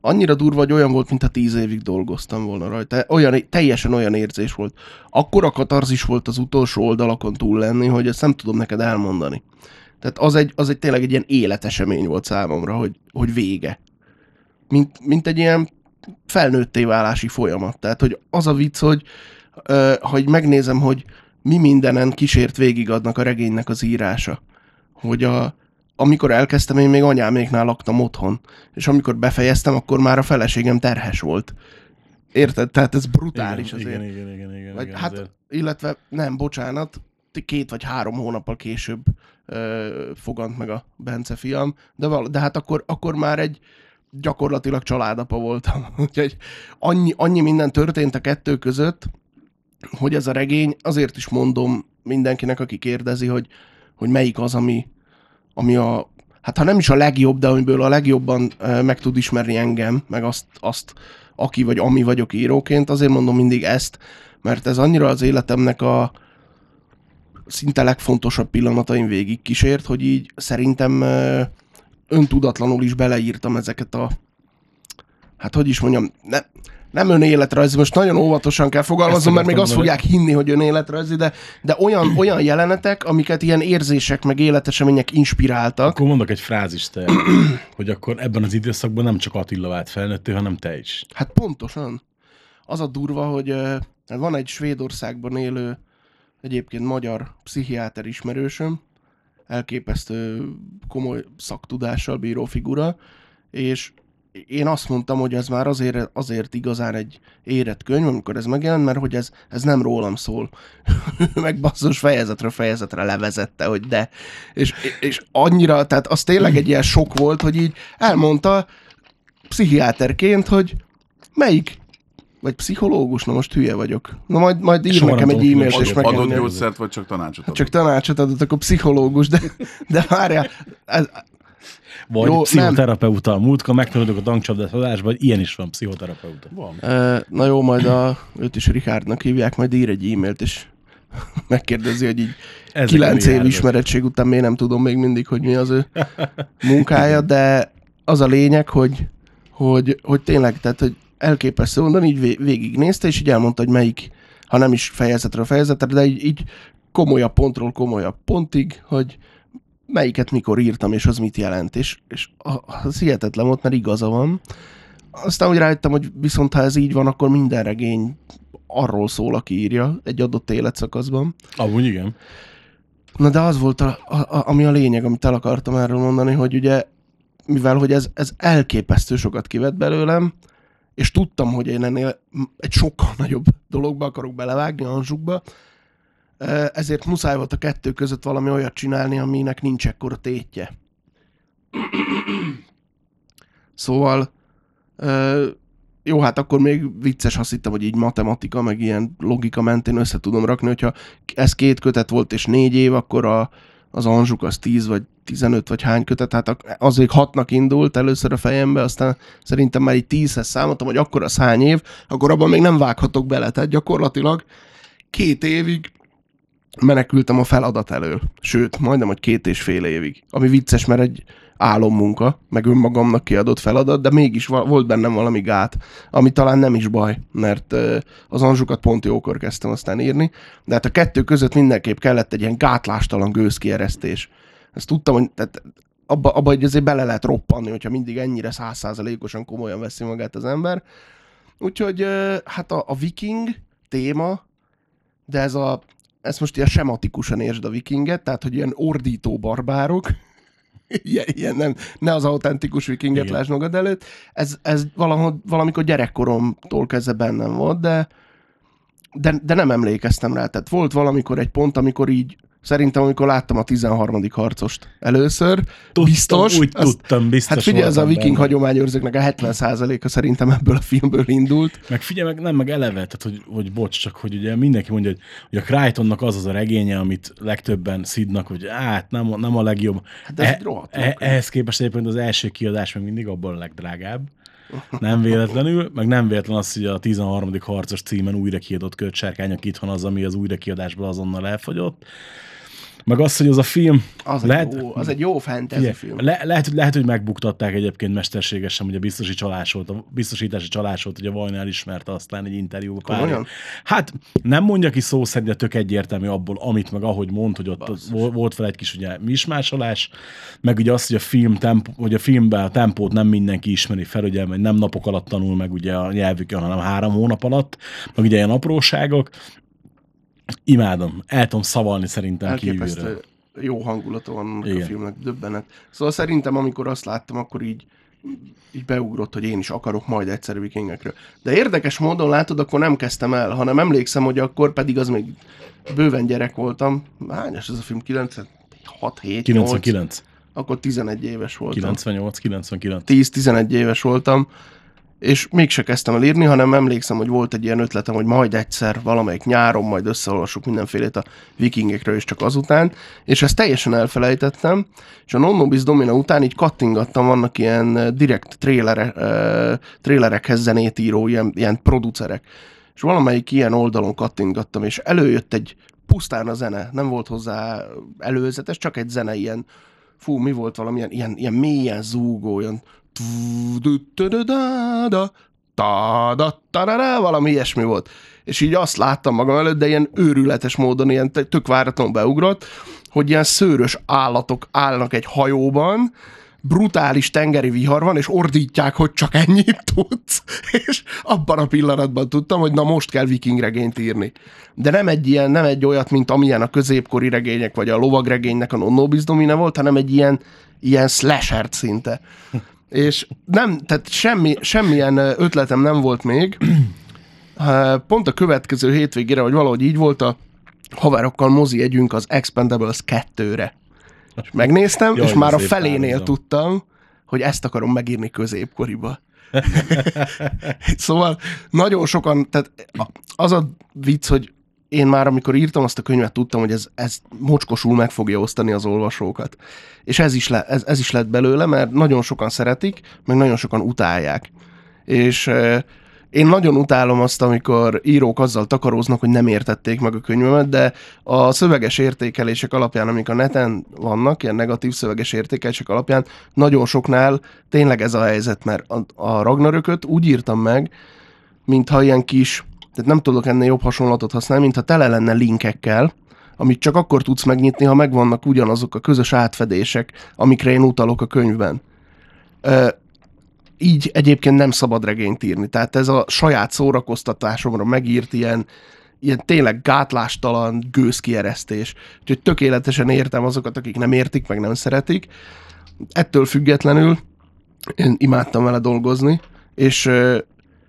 annyira durva, hogy olyan volt, mintha tíz évig dolgoztam volna rajta. Olyan, teljesen olyan érzés volt. Akkora katarzis volt az utolsó oldalakon túl lenni, hogy ezt nem tudom neked elmondani. Tehát az egy, az egy tényleg egy ilyen életesemény volt számomra, hogy, hogy vége. Mint, mint egy ilyen felnőtté válási folyamat. Tehát, hogy az a vicc, hogy, ö, hogy megnézem, hogy mi mindenen kísért végig adnak a regénynek az írása. Hogy a, amikor elkezdtem, én még anyáméknál laktam otthon, és amikor befejeztem, akkor már a feleségem terhes volt. Érted? Tehát ez brutális igen, azért. Igen, igen, igen, igen, Vagy, igen hát, azért. illetve nem, bocsánat, két vagy három hónappal később ö, fogant meg a Bence fiam, de, val- de hát akkor, akkor már egy gyakorlatilag családapa voltam. Úgyhogy annyi, annyi minden történt a kettő között, hogy ez a regény, azért is mondom mindenkinek, aki kérdezi, hogy, hogy melyik az, ami, ami a, hát ha nem is a legjobb, de amiből a legjobban meg tud ismerni engem, meg azt, azt, aki vagy ami vagyok íróként, azért mondom mindig ezt, mert ez annyira az életemnek a szinte legfontosabb pillanatain végig kísért, hogy így szerintem öntudatlanul is beleírtam ezeket a hát hogy is mondjam, ne, nem önéletrajzi, most nagyon óvatosan kell fogalmaznom, mert még azt fogják hinni, hogy önéletrajzi, de, de olyan, olyan jelenetek, amiket ilyen érzések, meg életesemények inspiráltak, Akkor mondok egy frázist, te, hogy akkor ebben az időszakban nem csak Attila vált felnőttő, hanem te is. Hát pontosan. Az a durva, hogy van egy Svédországban élő, egyébként magyar pszichiáter ismerősöm, elképesztő komoly szaktudással bíró figura, és én azt mondtam, hogy ez már azért, azért igazán egy érett könyv, amikor ez megjelent, mert hogy ez, ez nem rólam szól. Meg basszus fejezetről fejezetre levezette, hogy de. És, és annyira, tehát az tényleg egy ilyen sok volt, hogy így elmondta pszichiáterként, hogy melyik Vagy pszichológus, na most hülye vagyok. Na majd, majd ír Soha nekem egy e-mailt, és meg Adott gyógyszert, vagy csak tanácsot Hát adott? csak tanácsot adott, akkor pszichológus, de, de várjál, ez, Vagy Jó, Jó, nem. pszichoterapeuta. Múltkor megtanultuk a tankcsapdát adásban, hogy ilyen is van pszichoterapeuta. Van. Na jó, majd a, őt is Rikárdnak hívják, majd ír egy e-mailt, és megkérdezi, hogy így Ezek a kilenc év milliárdok. ismerettség után még nem tudom még mindig, hogy mi az ő munkája, de az a lényeg, hogy, hogy, hogy tényleg, tehát, hogy elképesztő mondani, így vé- végignézte, és így elmondta, hogy melyik, ha nem is fejezetről fejezetre, de így, így komolyabb pontról komolyabb pontig, hogy melyiket mikor írtam, és az mit jelent, és, és a- az hihetetlen volt, mert igaza van. Aztán úgy rájöttem, hogy viszont ha ez így van, akkor minden regény arról szól, aki írja egy adott életszakaszban. Amúgy igen. Na de az volt, a, a, a, ami a lényeg, amit el akartam erről mondani, hogy ugye, mivel hogy ez, ez elképesztő sokat kivett belőlem, és tudtam, hogy én ennél egy sokkal nagyobb dologba akarok belevágni, Anzsukba, eh, ezért muszáj volt a kettő között valami olyat csinálni, aminek nincs ekkora tétje. Szóval jó, hát akkor még vicces, azt hittem, hogy így matematika, meg ilyen logika mentén össze tudom rakni, hogyha ez két kötet volt és négy év, akkor a, az Anzsuk az 10 vagy 15 vagy hány kötet, hát ak- az még hatnak indult először a fejembe, aztán szerintem már így 10-hez számoltam, hogy akkor az hány év, akkor abban még nem vághatok bele, tehát gyakorlatilag két évig menekültem a feladat elől. Sőt, majdnem, hogy két és fél évig. Ami vicces, mert egy álommunka, meg önmagamnak kiadott feladat, de mégis volt bennem valami gát, ami talán nem is baj, mert az anzsukat pont jókor kezdtem aztán írni, de hát a kettő között mindenképp kellett egy ilyen gátlástalan gőzkieresztés. Ezt tudtam, hogy tehát abba, abba hogy azért bele lehet roppanni, hogyha mindig ennyire százszázalékosan komolyan veszi magát az ember. Úgyhogy hát a, a viking téma, de ez a ezt most ilyen sematikusan értsd a vikinget, tehát, hogy ilyen ordító barbárok, ilyen, ilyen nem, ne az autentikus vikinget Igen. lásd magad előtt, ez, ez valahol, valamikor gyerekkoromtól kezdve bennem volt, de, de, de nem emlékeztem rá. Tehát volt valamikor egy pont, amikor így, szerintem amikor láttam a 13. harcost először, Tudtam, biztos. Úgy azt- tudtam, biztos Hát figyelj, ez a viking benne. hagyományőrzőknek a 70%-a szerintem ebből a filmből indult. Meg figyelj, meg nem, meg eleve, tehát hogy, hogy bocs, csak hogy ugye mindenki mondja, hogy, hogy a Crichtonnak az az a regénye, amit legtöbben szidnak, hogy hát nem, a- nem a legjobb. Hát de ez e, könyv. ehhez képest egyébként az első kiadás meg mindig abban a legdrágább. Nem véletlenül, meg nem véletlen az, hogy a 13. harcos címen újra kiadott kötsárkányok itthon az, ami az újrakiadásból azonnal elfogyott. Meg az, hogy az a film... Az, lehet, egy, jó, az egy jó fantasy Figyelj, film. Le, lehet, lehet, hogy megbuktatták egyébként mesterségesen, hogy a biztosi csalás volt, a biztosítási csalás volt, hogy a Vajna elismerte aztán egy interjúban pár. Hát nem mondja ki szó szerint, de tök egyértelmű abból, amit meg ahogy mond, hogy ott, vol- volt fel egy kis ugye mismásolás, meg ugye az, hogy a film tempo, hogy a filmben a tempót nem mindenki ismeri fel, ugye, nem napok alatt tanul meg ugye a nyelvükön, hanem három hónap alatt, meg ugye ilyen apróságok. Imádom, el tudom szavalni szerintem kívülről. elképesztő jó hangulata van annak a Igen. filmnek, döbbenet. Szóval szerintem, amikor azt láttam, akkor így, így beugrott, hogy én is akarok majd egyszer vikingekről. De érdekes módon látod, akkor nem kezdtem el, hanem emlékszem, hogy akkor pedig az még bőven gyerek voltam. Hányas ez a film? 96, 7, 8? 99, Akkor 11 éves voltam. 98, 99. 10-11 éves voltam, és mégse kezdtem el írni, hanem emlékszem, hogy volt egy ilyen ötletem, hogy majd egyszer valamelyik nyáron majd összeolvassuk mindenfélét a vikingekről, és csak azután, és ezt teljesen elfelejtettem, és a Nonnobis Domina után így kattingattam, vannak ilyen eh, direkt trélere, uh, trélerekhez zenét író, ilyen, ilyen producerek, és valamelyik ilyen oldalon kattingattam, és előjött egy pusztán a zene, nem volt hozzá előzetes, csak egy zene ilyen, fú, mi volt valamilyen, ilyen, ilyen mélyen zúgó, da valami ilyesmi volt. És így azt láttam magam előtt, de ilyen őrületes módon, ilyen tök váratlanul beugrott, hogy ilyen szőrös állatok állnak egy hajóban, brutális tengeri vihar van, és ordítják, hogy csak ennyit tudsz. És abban a pillanatban tudtam, hogy na most kell viking regényt írni. De nem egy ilyen, nem egy olyat, mint amilyen a középkori regények, vagy a lovagregénynek a Nonnobis Domine volt, hanem egy ilyen, ilyen slasher szinte. És nem, tehát semmi, semmilyen ötletem nem volt még. Pont a következő hétvégére, vagy valahogy így volt, a haverokkal mozi együnk az Expendables 2-re. És megnéztem, Jaj, és már a felénél párhuzam. tudtam, hogy ezt akarom megírni középkoriba. szóval nagyon sokan, tehát az a vicc, hogy én már amikor írtam azt a könyvet, tudtam, hogy ez, ez mocskosul meg fogja osztani az olvasókat. És ez is, le, ez, ez is lett belőle, mert nagyon sokan szeretik, meg nagyon sokan utálják. És én nagyon utálom azt, amikor írók azzal takaróznak, hogy nem értették meg a könyvemet, de a szöveges értékelések alapján, amik a neten vannak, ilyen negatív szöveges értékelések alapján, nagyon soknál tényleg ez a helyzet, mert a, a Ragnarököt úgy írtam meg, mintha ilyen kis tehát nem tudok ennél jobb hasonlatot használni, mintha tele lenne linkekkel, amit csak akkor tudsz megnyitni, ha megvannak ugyanazok a közös átfedések, amikre én utalok a könyvben. Ö, így egyébként nem szabad regényt írni. Tehát ez a saját szórakoztatásomra megírt ilyen, ilyen tényleg gátlástalan gőzkieresztés. Úgyhogy tökéletesen értem azokat, akik nem értik, meg nem szeretik. Ettől függetlenül én imádtam vele dolgozni, és,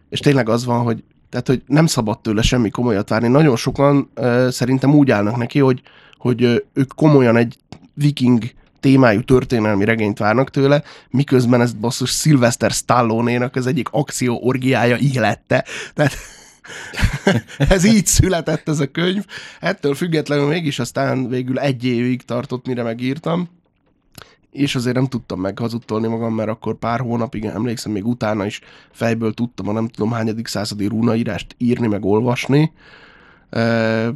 és tényleg az van, hogy tehát, hogy nem szabad tőle semmi komolyat várni. Nagyon sokan uh, szerintem úgy állnak neki, hogy, hogy uh, ők komolyan egy viking témájú történelmi regényt várnak tőle, miközben ezt basszus Sylvester Stallone-nak az egyik akció orgiája élette. Tehát ez így született ez a könyv. Ettől függetlenül mégis aztán végül egy évig tartott, mire megírtam és azért nem tudtam meghazudtolni magam, mert akkor pár hónapig, emlékszem, még utána is fejből tudtam a nem tudom hányadik századi rúnaírást írni, meg olvasni,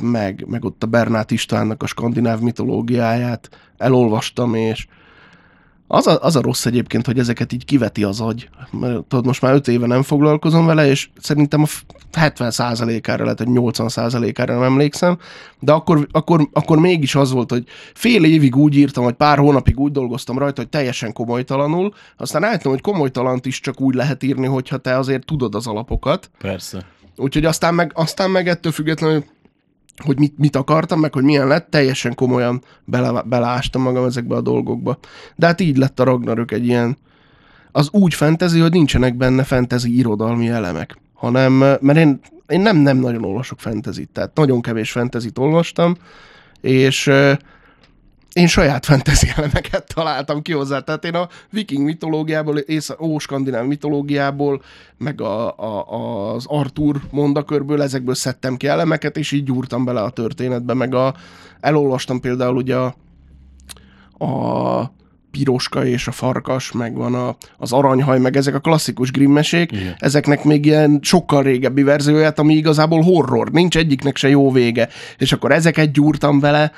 meg, meg ott a Bernát Istvánnak a skandináv mitológiáját elolvastam, és az a, az a rossz egyébként, hogy ezeket így kiveti az agy. Mert tudod, most már öt éve nem foglalkozom vele, és szerintem a 70%-ára, lehet, hogy 80%-ára nem emlékszem, de akkor, akkor, akkor mégis az volt, hogy fél évig úgy írtam, vagy pár hónapig úgy dolgoztam rajta, hogy teljesen komolytalanul, aztán álltam, hogy komolytalant is csak úgy lehet írni, hogyha te azért tudod az alapokat. Persze. Úgyhogy aztán meg, aztán meg ettől függetlenül hogy mit, mit akartam, meg hogy milyen lett, teljesen komolyan bele, beleástam magam ezekbe a dolgokba. De hát így lett a Ragnarök egy ilyen, az úgy fentezi, hogy nincsenek benne fentezi irodalmi elemek, hanem, mert én, én nem, nem nagyon olvasok fentezit, tehát nagyon kevés fentezit olvastam, és én saját fantasy elemeket találtam ki hozzá. Tehát én a viking mitológiából, és ó, skandináv mitológiából, meg a, a, az Arthur mondakörből ezekből szedtem ki elemeket, és így gyúrtam bele a történetbe, meg a, elolvastam például ugye a, a piroska és a farkas, meg van a, az aranyhaj, meg ezek a klasszikus grimmesék, Igen. ezeknek még ilyen sokkal régebbi verzióját, ami igazából horror, nincs egyiknek se jó vége, és akkor ezeket gyúrtam vele,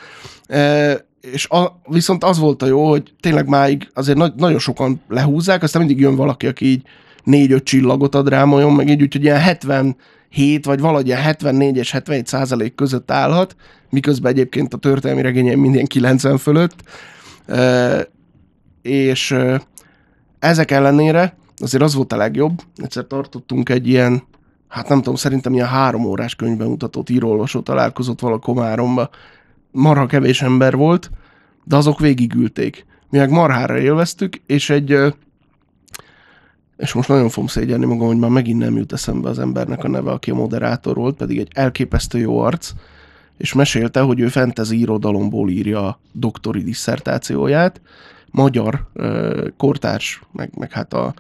és a, viszont az volt a jó, hogy tényleg máig azért na- nagyon sokan lehúzzák, aztán mindig jön valaki, aki így négy-öt csillagot ad rám olyan, meg így, úgyhogy ilyen 77 vagy valahogy ilyen 74 és 77 százalék között állhat, miközben egyébként a történelmi regényeim minden 90 fölött. E, és e, ezek ellenére azért az volt a legjobb. Egyszer tartottunk egy ilyen, hát nem tudom, szerintem ilyen három órás könyvben mutatott írólvasó találkozott vala Komáromba, marha kevés ember volt, de azok végigülték. Mi meg marhára élveztük, és egy és most nagyon fogom szégyelni magam, hogy már megint nem jut eszembe az embernek a neve, aki a moderátor volt, pedig egy elképesztő jó arc, és mesélte, hogy ő fantasy irodalomból írja a doktori disszertációját, magyar kortárs, meg, meg hát a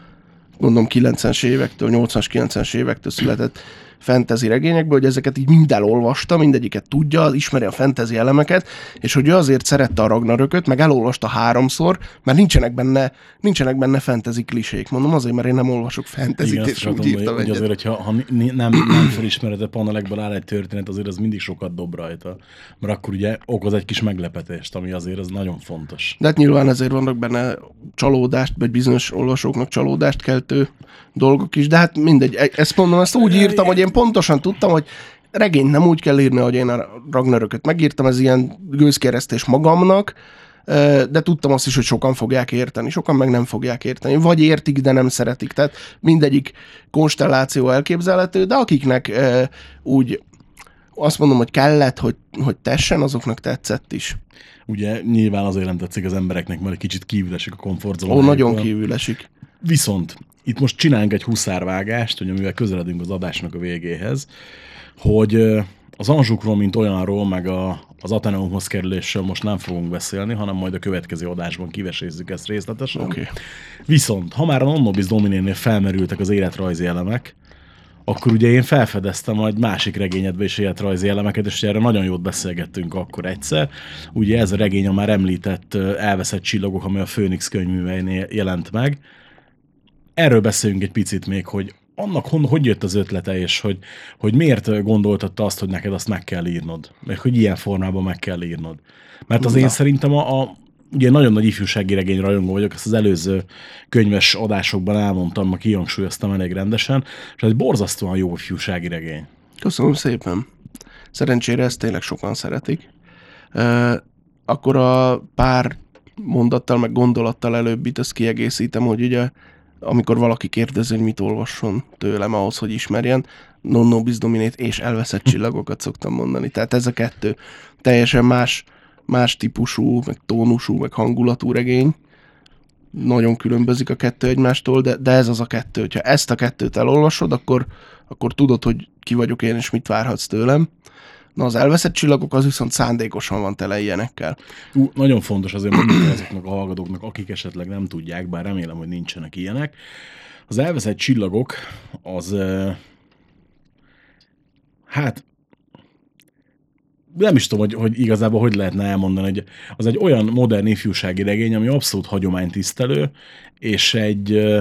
mondom 90-es évektől, 80-as, 90-es évektől született fantasy regényekből, hogy ezeket így mind elolvasta, mindegyiket tudja, ismeri a fantasy elemeket, és hogy ő azért szerette a Ragnarököt, meg elolvasta háromszor, mert nincsenek benne, nincsenek benne fantasy klisék. Mondom azért, mert én nem olvasok fantasy Igen, és úgy írtam hogy azért, hogyha ha nem, nem felismered a panelekből áll egy történet, azért az mindig sokat dob rajta. Mert akkor ugye okoz egy kis meglepetést, ami azért az nagyon fontos. De hát nyilván ezért vannak benne csalódást, vagy bizonyos olvasóknak csalódást keltő dolgok is, de hát mindegy, e- ezt mondom, ezt úgy írtam, hogy én pontosan tudtam, hogy regényt nem úgy kell írni, hogy én a Ragnarököt megírtam, ez ilyen gőzkeresztés magamnak, de tudtam azt is, hogy sokan fogják érteni, sokan meg nem fogják érteni, vagy értik, de nem szeretik. Tehát mindegyik konstelláció elképzelhető, de akiknek úgy azt mondom, hogy kellett, hogy, hogy tessen, azoknak tetszett is. Ugye nyilván azért nem tetszik az embereknek, mert egy kicsit kívül esik a komfortzóna. Ó, nagyon kívül esik. Viszont itt most csinálunk egy huszárvágást, hogy amivel közeledünk az adásnak a végéhez, hogy az Anzsukról, mint olyanról, meg a, az Ateneumhoz kerülésről most nem fogunk beszélni, hanem majd a következő adásban kivesézzük ezt részletesen. Okay. Viszont, ha már a Nonnobis Dominénél felmerültek az életrajzi elemek, akkor ugye én felfedeztem egy másik regényedbe is életrajzi elemeket, és erre nagyon jót beszélgettünk akkor egyszer. Ugye ez a regény a már említett Elveszett csillagok, ami a Főnix könyvműveinél jelent meg. Erről beszéljünk egy picit még, hogy annak hon, hogy jött az ötlete, és hogy, hogy miért gondoltatta azt, hogy neked azt meg kell írnod, meg hogy ilyen formában meg kell írnod. Mert az én szerintem a, a ugye nagyon nagy ifjúsági regény rajongó vagyok, ezt az előző könyves adásokban elmondtam, ma kihangsúlyoztam elég rendesen, és ez egy borzasztóan jó ifjúsági regény. Köszönöm szépen. Szerencsére ezt tényleg sokan szeretik. Uh, akkor a pár mondattal, meg gondolattal előbbit ezt kiegészítem, hogy ugye amikor valaki kérdezi, hogy mit olvasson tőlem ahhoz, hogy ismerjen, non nobis dominét és elveszett csillagokat szoktam mondani. Tehát ez a kettő teljesen más, más típusú, meg tónusú, meg hangulatú regény. Nagyon különbözik a kettő egymástól, de, de ez az a kettő. Ha ezt a kettőt elolvasod, akkor, akkor tudod, hogy ki vagyok én, és mit várhatsz tőlem. Na az elveszett csillagok az viszont szándékosan van tele ilyenekkel. Ú, nagyon fontos azért mondani azoknak a hallgatóknak, akik esetleg nem tudják, bár remélem, hogy nincsenek ilyenek. Az elveszett csillagok az, hát nem is tudom, hogy, hogy igazából hogy lehetne elmondani, hogy az egy olyan modern ifjúsági regény, ami abszolút hagyománytisztelő, és egy,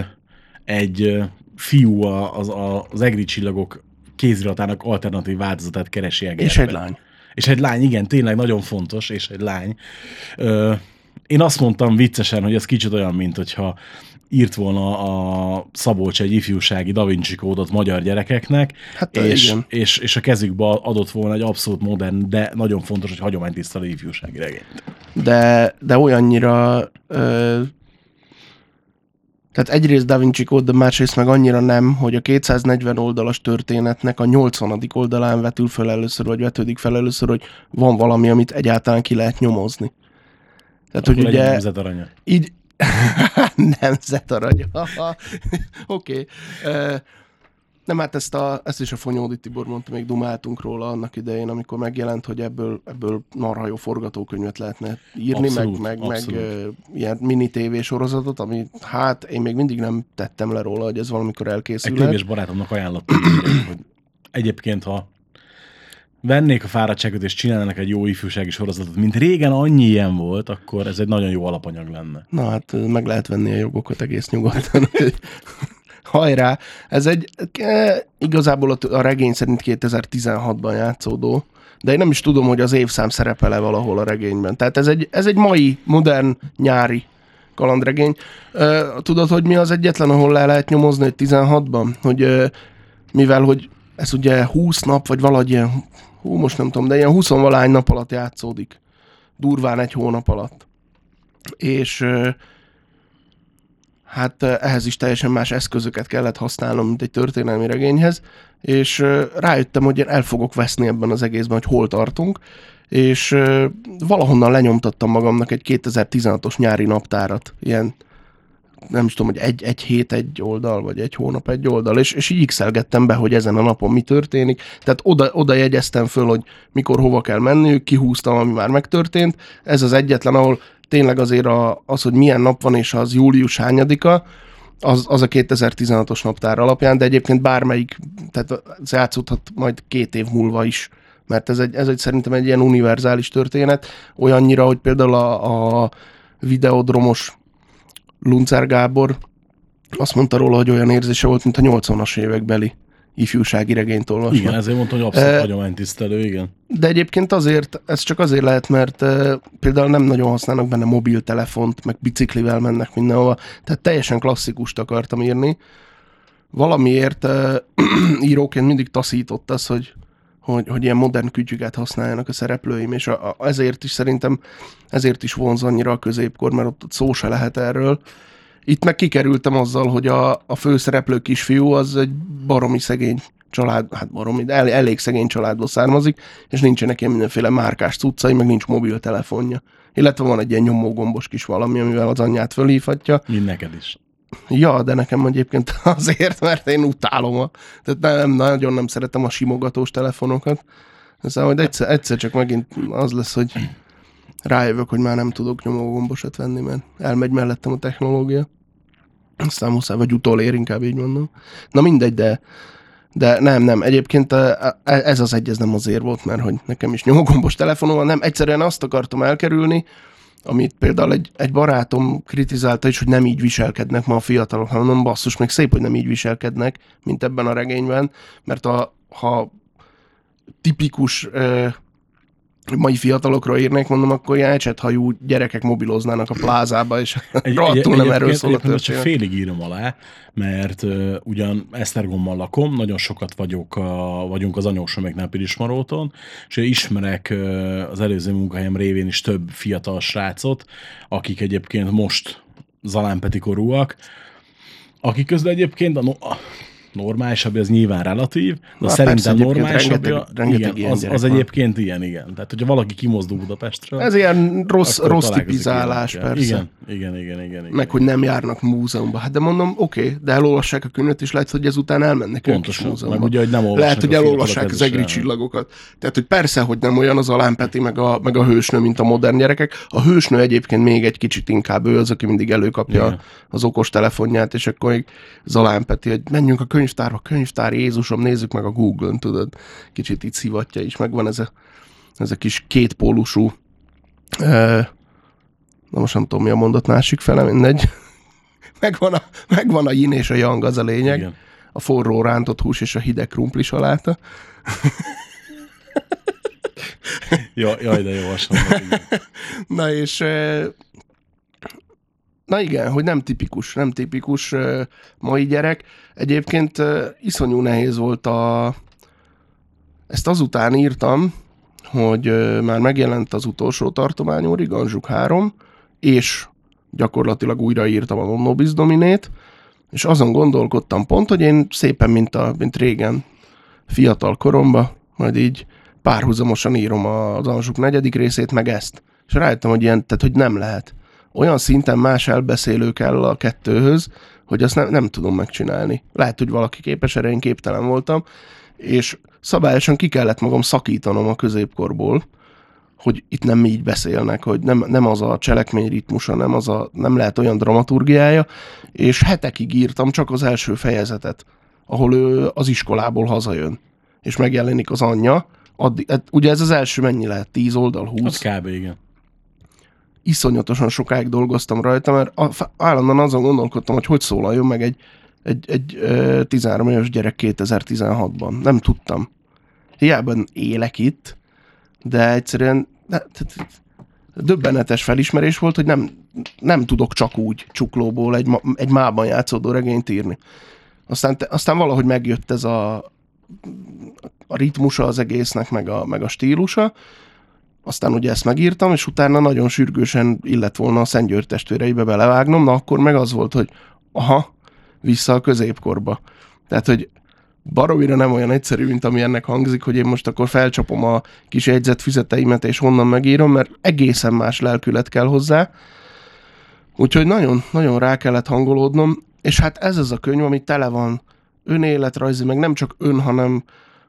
egy fiú az, az egri csillagok kéziratának alternatív változatát keresi Egerben. És egy lány. És egy lány, igen, tényleg nagyon fontos, és egy lány. Ö, én azt mondtam viccesen, hogy ez kicsit olyan, mint hogyha írt volna a Szabolcs egy ifjúsági Da Vinci kódot magyar gyerekeknek, Hát, és, igen. és, és a kezükbe adott volna egy abszolút modern, de nagyon fontos, hogy hagyománytisztelő ifjúsági regényt. de, de olyannyira ö, tehát egyrészt Da Vinci Code, de másrészt meg annyira nem, hogy a 240 oldalas történetnek a 80. oldalán vetül fel először, vagy vetődik fel először, hogy van valami, amit egyáltalán ki lehet nyomozni. Tehát, Akkor hogy ugye nemzet aranya. így nemzet arany. Oké. okay. Nem, hát ezt, a, ezt is a Fonyódi Tibor mondta, még dumáltunk róla annak idején, amikor megjelent, hogy ebből, ebből marha jó forgatókönyvet lehetne írni, Abszolút, meg, meg, meg abszolút. ö, ilyen mini tévésorozatot, ami hát én még mindig nem tettem le róla, hogy ez valamikor Egy elkészülhet. könyves barátomnak ajánlottam, hogy- hogy egyébként, ha vennék a fáradtságot és csinálnának egy jó ifjúsági sorozatot, mint régen annyi ilyen volt, akkor ez egy nagyon jó alapanyag lenne. Na hát meg lehet venni a jogokat egész nyugodtan. Hajrá! Ez egy e, igazából a, a regény szerint 2016-ban játszódó, de én nem is tudom, hogy az évszám szerepele valahol a regényben. Tehát ez egy, ez egy mai, modern, nyári kalandregény. E, tudod, hogy mi az egyetlen, ahol le lehet nyomozni, hogy 16-ban? Hogy e, mivel, hogy ez ugye 20 nap, vagy valahogy ilyen, hú, most nem tudom, de ilyen 20 valány nap alatt játszódik. Durván egy hónap alatt. És e, hát eh, ehhez is teljesen más eszközöket kellett használnom, mint egy történelmi regényhez, és rájöttem, hogy én el fogok veszni ebben az egészben, hogy hol tartunk, és valahonnan lenyomtattam magamnak egy 2016-os nyári naptárat, ilyen nem is tudom, hogy egy, egy hét egy oldal, vagy egy hónap egy oldal, és, és így x be, hogy ezen a napon mi történik. Tehát oda, oda jegyeztem föl, hogy mikor hova kell menniük, kihúztam, ami már megtörtént. Ez az egyetlen, ahol tényleg azért a, az, hogy milyen nap van, és az július hányadika, az, az a 2016-os naptár alapján, de egyébként bármelyik, tehát ez játszódhat majd két év múlva is, mert ez egy, ez egy szerintem egy ilyen univerzális történet, olyannyira, hogy például a, a videodromos Luncer Gábor azt mondta róla, hogy olyan érzése volt, mint a 80-as évekbeli ifjúsági regényt olvasva. Igen, ezért mondtam, hogy abszolút Eh, hagyománytisztelő, igen. De egyébként azért, ez csak azért lehet, mert például nem nagyon használnak benne mobiltelefont, meg biciklivel mennek mindenhova, tehát teljesen klasszikust akartam írni. Valamiért uh, íróként mindig taszított az, hogy, hogy, hogy ilyen modern kütyüket használjanak a szereplőim, és a, a, ezért is szerintem, ezért is vonz annyira a középkor, mert ott, ott szó se lehet erről. Itt meg kikerültem azzal, hogy a, a főszereplő kisfiú az egy baromi szegény család, hát baromi, de el, elég szegény családból származik, és nincsenek ilyen mindenféle márkás cuccai, meg nincs mobiltelefonja. Illetve van egy ilyen nyomógombos kis valami, amivel az anyját fölhívhatja. Mind neked is. Ja, de nekem egyébként azért, mert én utálom a... Tehát nem, nagyon nem szeretem a simogatós telefonokat. Aztán majd egyszer, egyszer csak megint az lesz, hogy rájövök, hogy már nem tudok nyomógombosat venni, mert elmegy mellettem a technológia. Aztán muszáj, vagy utolér, inkább így mondom. Na mindegy, de, de nem, nem. Egyébként eh, ez az egy, ez nem azért volt, mert hogy nekem is nyomógombos telefonom van, nem. Egyszerűen azt akartam elkerülni, amit például egy, egy barátom kritizálta is, hogy nem így viselkednek ma a fiatalok, hanem basszus, még szép, hogy nem így viselkednek, mint ebben a regényben, mert a, ha tipikus uh, mai fiatalokról írnék, mondom, akkor ilyen ecsethajú gyerekek mobiloznának a plázába, és Egy, rohadtul nem erről szól a most csak történet. félig írom alá, mert uh, ugyan Esztergomban lakom, nagyon sokat vagyok a, vagyunk az anyósoméknál Pirismaróton, és ismerek uh, az előző munkahelyem révén is több fiatal srácot, akik egyébként most Zalán korúak, akik közül egyébként a, no- a normálisabb, ez nyilván relatív, de Na, szerintem persze, egyébként normálisabb, rengeteg- rengeteg igen, az, az egyébként ilyen, igen. Tehát, hogyha valaki kimozdul Budapestről, Ez ilyen rossz, rossz tipizálás, persze. Igen, igen, igen, igen. igen. Meg, hogy nem járnak múzeumba. Hát de mondom, oké, okay, de elolvassák a könyvet, és lehet, hogy ezután elmennek Pontosan. múzeumba. Meg ugye, hogy nem lehet, hogy elolvassák az egri csillagokat. Tehát, hogy persze, hogy nem olyan az Alán Peti, meg a, meg a hősnő, mint a modern gyerekek. A hősnő egyébként még egy kicsit inkább ő az, aki mindig előkapja Igen. az okos telefonját, és akkor még Zalán Peti, hogy menjünk a könyvtárba, könyvtár, Jézusom, nézzük meg a Google-n, tudod. Kicsit itt szivatja is, megvan ez a, ez a kis kétpólusú ö, na most nem tudom, mi a mondat másik fele, mindegy. megvan, a, megvan a yin és a yang, az a lényeg. Igen. A forró rántott hús és a hideg krumpli saláta. Ja, jaj, de jó hasonló. Na és na igen, hogy nem tipikus, nem tipikus mai gyerek. Egyébként ö, iszonyú nehéz volt a... Ezt azután írtam, hogy már megjelent az utolsó tartományú Riganzsuk 3, és gyakorlatilag újraírtam a Nobis Dominét, és azon gondolkodtam pont, hogy én szépen, mint, a, mint régen, fiatal koromban, majd így párhuzamosan írom az Anzsuk negyedik részét, meg ezt. És rájöttem, hogy ilyen, tehát hogy nem lehet. Olyan szinten más elbeszélő kell a kettőhöz, hogy azt nem, nem tudom megcsinálni. Lehet, hogy valaki képes, erre én képtelen voltam, és szabályosan ki kellett magam szakítanom a középkorból, hogy itt nem így beszélnek, hogy nem, nem az a cselekmény ritmusa, nem, az a, nem lehet olyan dramaturgiája, és hetekig írtam csak az első fejezetet, ahol ő az iskolából hazajön, és megjelenik az anyja, addig, hát ugye ez az első mennyi lehet? 10 oldal, 20? Az kb. igen. Iszonyatosan sokáig dolgoztam rajta, mert állandóan azon gondolkodtam, hogy hogy szólaljon meg egy, egy, egy ö, 13 éves gyerek 2016-ban. Nem tudtam. Hiába élek itt, de egyszerűen döbbenetes felismerés volt, hogy nem, nem tudok csak úgy csuklóból egy, egy mában játszódó regényt írni. Aztán, aztán valahogy megjött ez a, a ritmusa az egésznek, meg a, meg a stílusa, aztán ugye ezt megírtam, és utána nagyon sürgősen illett volna a Szentgyőr testvéreibe belevágnom, na akkor meg az volt, hogy aha, vissza a középkorba. Tehát, hogy baromira nem olyan egyszerű, mint ami ennek hangzik, hogy én most akkor felcsapom a kis jegyzetfüzeteimet, és honnan megírom, mert egészen más lelkület kell hozzá. Úgyhogy nagyon, nagyon rá kellett hangolódnom, és hát ez az a könyv, ami tele van önéletrajzi, meg nem csak ön, hanem,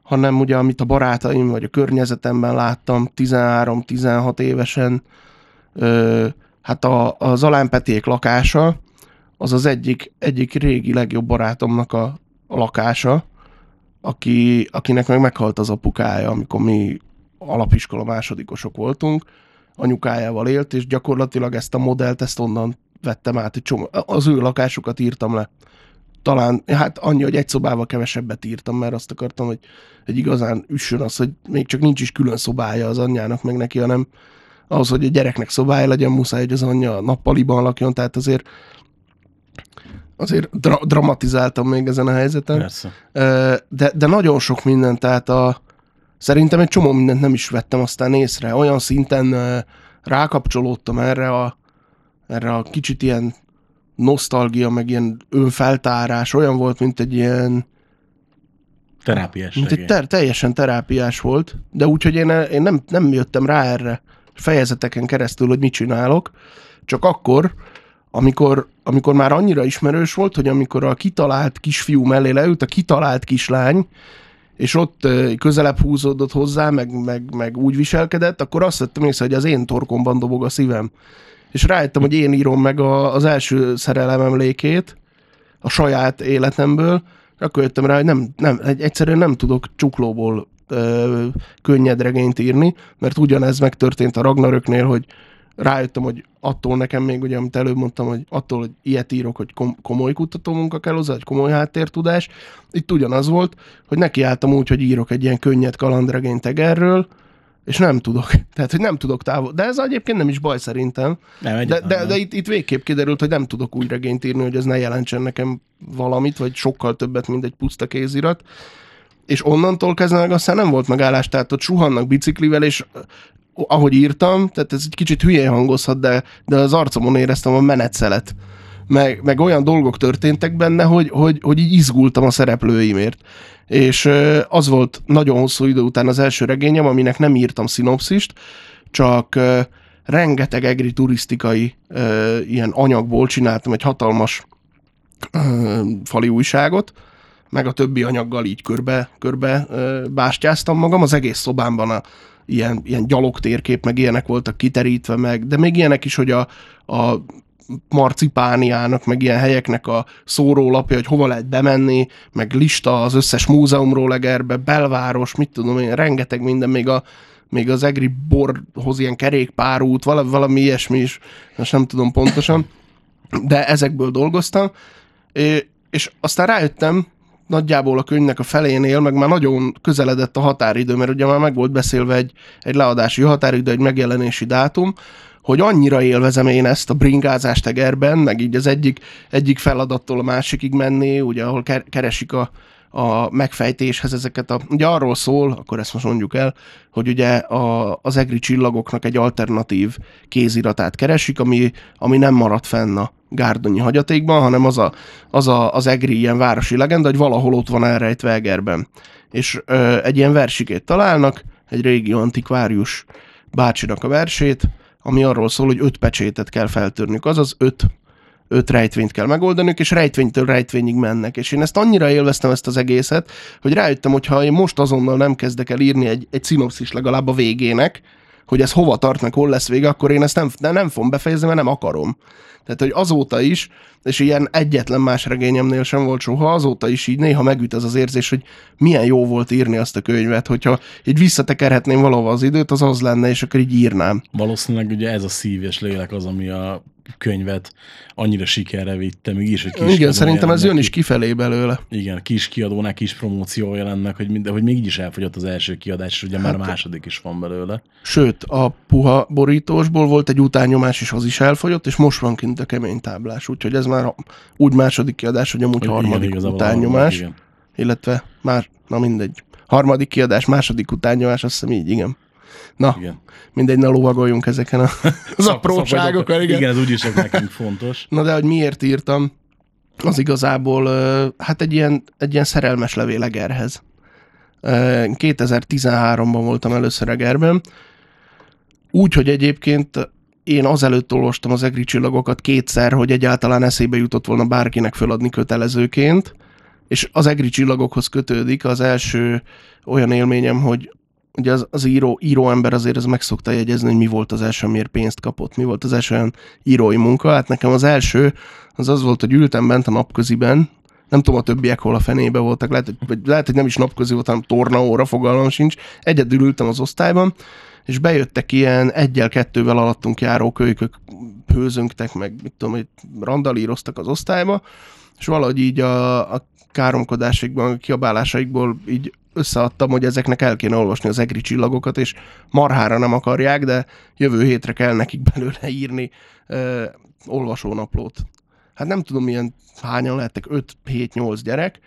hanem ugye, amit a barátaim vagy a környezetemben láttam 13-16 évesen, ö, hát a, a Zalán Peték lakása, az az egyik, egyik régi legjobb barátomnak a, a lakása, aki, akinek meg meghalt az apukája, amikor mi alapiskola másodikosok voltunk, anyukájával élt, és gyakorlatilag ezt a modellt, ezt onnan vettem át, egy csomó, az ő lakásukat írtam le. Talán, hát annyi, hogy egy szobával kevesebbet írtam, mert azt akartam, hogy egy igazán üssön az, hogy még csak nincs is külön szobája az anyjának, meg neki, hanem ahhoz, hogy a gyereknek szobája legyen, muszáj, hogy az anyja nappaliban lakjon, tehát azért azért dra- dramatizáltam még ezen a helyzeten. Persze. De, de nagyon sok minden, tehát a, szerintem egy csomó mindent nem is vettem aztán észre. Olyan szinten rákapcsolódtam erre a, erre a kicsit ilyen nosztalgia, meg ilyen önfeltárás, olyan volt, mint egy ilyen, Terápiás mint egy ter- teljesen terápiás volt, de úgy, hogy én, én nem, nem jöttem rá erre fejezeteken keresztül, hogy mit csinálok, csak akkor, amikor, amikor már annyira ismerős volt, hogy amikor a kitalált kisfiú mellé leült a kitalált kislány, és ott közelebb húzódott hozzá, meg, meg, meg úgy viselkedett, akkor azt vettem észre, hogy az én torkomban dobog a szívem. És rájöttem, hogy én írom meg a, az első szerelem emlékét a saját életemből, akkor jöttem rá, hogy nem, nem, egy- egyszerűen nem tudok csuklóból ö, könnyed regényt írni, mert ugyanez megtörtént a Ragnaröknél, hogy rájöttem, hogy attól nekem még, ugye, amit előbb mondtam, hogy attól, hogy ilyet írok, hogy kom- komoly kutatómunka kell hozzá, hogy komoly háttértudás, itt ugyanaz volt, hogy nekiálltam úgy, hogy írok egy ilyen könnyed kalandregényt Egerről, és nem tudok. Tehát, hogy nem tudok távol. De ez egyébként nem is baj szerintem. Nem, De, de, de itt, itt végképp kiderült, hogy nem tudok úgy regényt írni, hogy ez ne jelentsen nekem valamit, vagy sokkal többet, mint egy puszta kézirat. És onnantól kezdve meg aztán nem volt megállás, tehát ott suhannak biciklivel, és eh, ahogy írtam, tehát ez egy kicsit hülyén hangozhat, de, de az arcomon éreztem a menetszelet. Meg, meg olyan dolgok történtek benne, hogy, hogy, hogy így izgultam a szereplőimért. És az volt nagyon hosszú idő után az első regényem, aminek nem írtam szinopszist, csak rengeteg egri turisztikai ilyen anyagból csináltam egy hatalmas fali újságot, meg a többi anyaggal így körbe, körbe bástyáztam magam. Az egész szobámban a, ilyen, ilyen gyalogtérkép, meg ilyenek voltak kiterítve meg, de még ilyenek is, hogy a, a marcipániának, meg ilyen helyeknek a szórólapja, hogy hova lehet bemenni, meg lista az összes múzeumról Egerbe, belváros, mit tudom én, rengeteg minden, még a még az egri borhoz ilyen kerékpárút, valami, valami ilyesmi is, most nem tudom pontosan, de ezekből dolgoztam, és aztán rájöttem, nagyjából a könyvnek a felénél, meg már nagyon közeledett a határidő, mert ugye már meg volt beszélve egy, egy leadási határidő, egy megjelenési dátum, hogy annyira élvezem én ezt a bringázást Egerben, meg így az egyik, egyik feladattól a másikig menni, ugye ahol ke- keresik a, a megfejtéshez ezeket a... Ugye arról szól, akkor ezt most mondjuk el, hogy ugye a, az egri csillagoknak egy alternatív kéziratát keresik, ami, ami nem maradt fenn a gárdonyi hagyatékban, hanem az, a, az, a, az egri ilyen városi legenda, hogy valahol ott van elrejtve Egerben. És ö, egy ilyen versikét találnak, egy régi antikvárius bácsinak a versét, ami arról szól, hogy öt pecsétet kell feltörnünk, azaz öt öt rejtvényt kell megoldaniuk, és rejtvénytől rejtvényig mennek. És én ezt annyira élveztem ezt az egészet, hogy rájöttem, hogy ha én most azonnal nem kezdek el írni egy, egy szinopszis legalább a végének, hogy ez hova tart, meg hol lesz vége, akkor én ezt nem, de nem fogom befejezni, mert nem akarom. Tehát, hogy azóta is, és ilyen egyetlen más regényemnél sem volt soha, azóta is így néha megüt az az érzés, hogy milyen jó volt írni azt a könyvet, hogyha így visszatekerhetném valahova az időt, az az lenne, és akkor így írnám. Valószínűleg ugye ez a szív és lélek az, ami a könyvet annyira sikerre vitte, még is, hogy kis Igen, szerintem ez jelent jön is kifelé belőle. Igen, kis kiadónál kis promóciója lennek, hogy, mind, hogy még így is elfogyott az első kiadás, és ugye már a második is van belőle. Sőt, a puha borítósból volt egy utánnyomás, és az is elfogyott, és most van kint a kemény táblás, úgyhogy ez már úgy második kiadás, hogy amúgy Hogy harmadik a utánnyomás, igen. illetve már, na mindegy. Harmadik kiadás, második utánnyomás, azt hiszem így, igen. Na, Igen. mindegy, ne lovagoljunk ezeken a, az szaporokat. igen. Igen, ez úgyis nekünk fontos. Na de hogy miért írtam, az igazából hát egy ilyen, egy ilyen szerelmes levél Egerhez. Ö, 2013-ban voltam először Egerben. Úgy, hogy egyébként én azelőtt olvastam az egri csillagokat kétszer, hogy egyáltalán eszébe jutott volna bárkinek föladni kötelezőként, és az egri csillagokhoz kötődik az első olyan élményem, hogy ugye az, az író, író ember azért ez meg szokta jegyezni, hogy mi volt az első, amiért pénzt kapott, mi volt az első olyan írói munka. Hát nekem az első az az volt, hogy ültem bent a napköziben, nem tudom a többiek hol a fenébe voltak, lehet, hogy, vagy lehet, hogy nem is napközi volt, hanem tornaóra, fogalmam sincs. Egyedül ültem az osztályban, és bejöttek ilyen egyel-kettővel alattunk járó kölykök, hőzöngtek, meg mit tudom, hogy randalíroztak az osztályba, és valahogy így a, a káromkodásaikban, a kiabálásaikból így összeadtam, hogy ezeknek el kéne olvasni az egri csillagokat, és marhára nem akarják, de jövő hétre kell nekik belőle írni ö, olvasónaplót. Hát nem tudom, milyen hányan lehettek, 5-7-8 gyerek,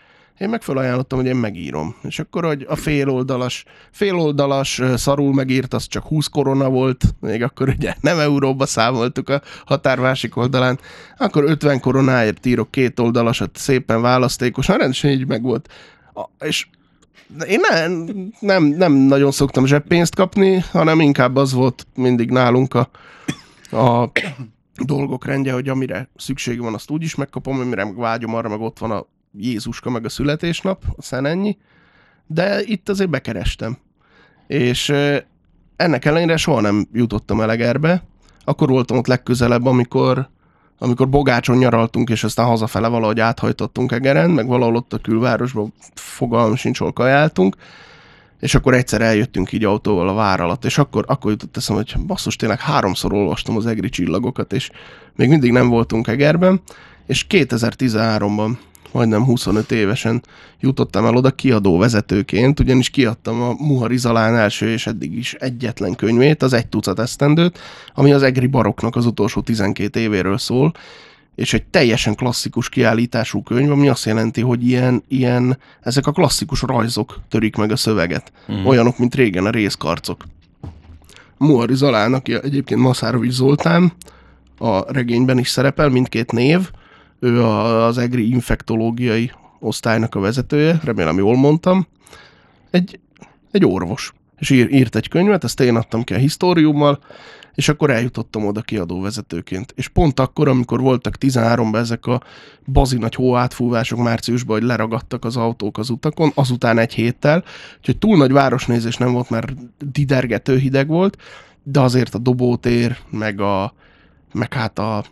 én meg felajánlottam, hogy én megírom. És akkor, hogy a féloldalas, féloldalas szarul megírt, az csak 20 korona volt, még akkor ugye nem euróba számoltuk a határ másik oldalán, akkor 50 koronáért írok két oldalasat szépen választékosan, rendesen így meg volt. A- És én nem, nem, nem nagyon szoktam zseppénzt kapni, hanem inkább az volt mindig nálunk a, a dolgok rendje, hogy amire szükség van, azt úgy is megkapom, amire meg vágyom, arra meg ott van a Jézuska, meg a születésnap, aztán ennyi. De itt azért bekerestem. És ennek ellenére soha nem jutottam el Egerbe. Akkor voltam ott legközelebb, amikor, amikor Bogácson nyaraltunk, és aztán hazafele valahogy áthajtottunk Egeren, meg valahol ott a külvárosban fogalmam sincs, hol kajáltunk, és akkor egyszer eljöttünk így autóval a vár alatt, és akkor, akkor jutott eszem, hogy basszus, tényleg háromszor olvastam az egri csillagokat, és még mindig nem voltunk Egerben, és 2013-ban majdnem 25 évesen jutottam el oda kiadó vezetőként, ugyanis kiadtam a Muhari Zalán első és eddig is egyetlen könyvét, az egy tucat esztendőt, ami az Egri baroknak az utolsó 12 évéről szól, és egy teljesen klasszikus kiállítású könyv, ami azt jelenti, hogy ilyen, ilyen ezek a klasszikus rajzok törik meg a szöveget. Mm. Olyanok, mint régen a részkarcok. Muhari Zalán, aki egyébként Maszárovics Zoltán, a regényben is szerepel, mindkét név, ő az EGRI infektológiai osztálynak a vezetője, remélem jól mondtam, egy, egy orvos. És ír, írt egy könyvet, ezt én adtam ki a históriummal, és akkor eljutottam oda kiadó vezetőként. És pont akkor, amikor voltak 13-ban ezek a bazi nagy hóátfúvások márciusban, hogy leragadtak az autók az utakon, azután egy héttel, úgyhogy túl nagy városnézés nem volt, mert didergető hideg volt, de azért a dobótér, meg, a, meg hát a,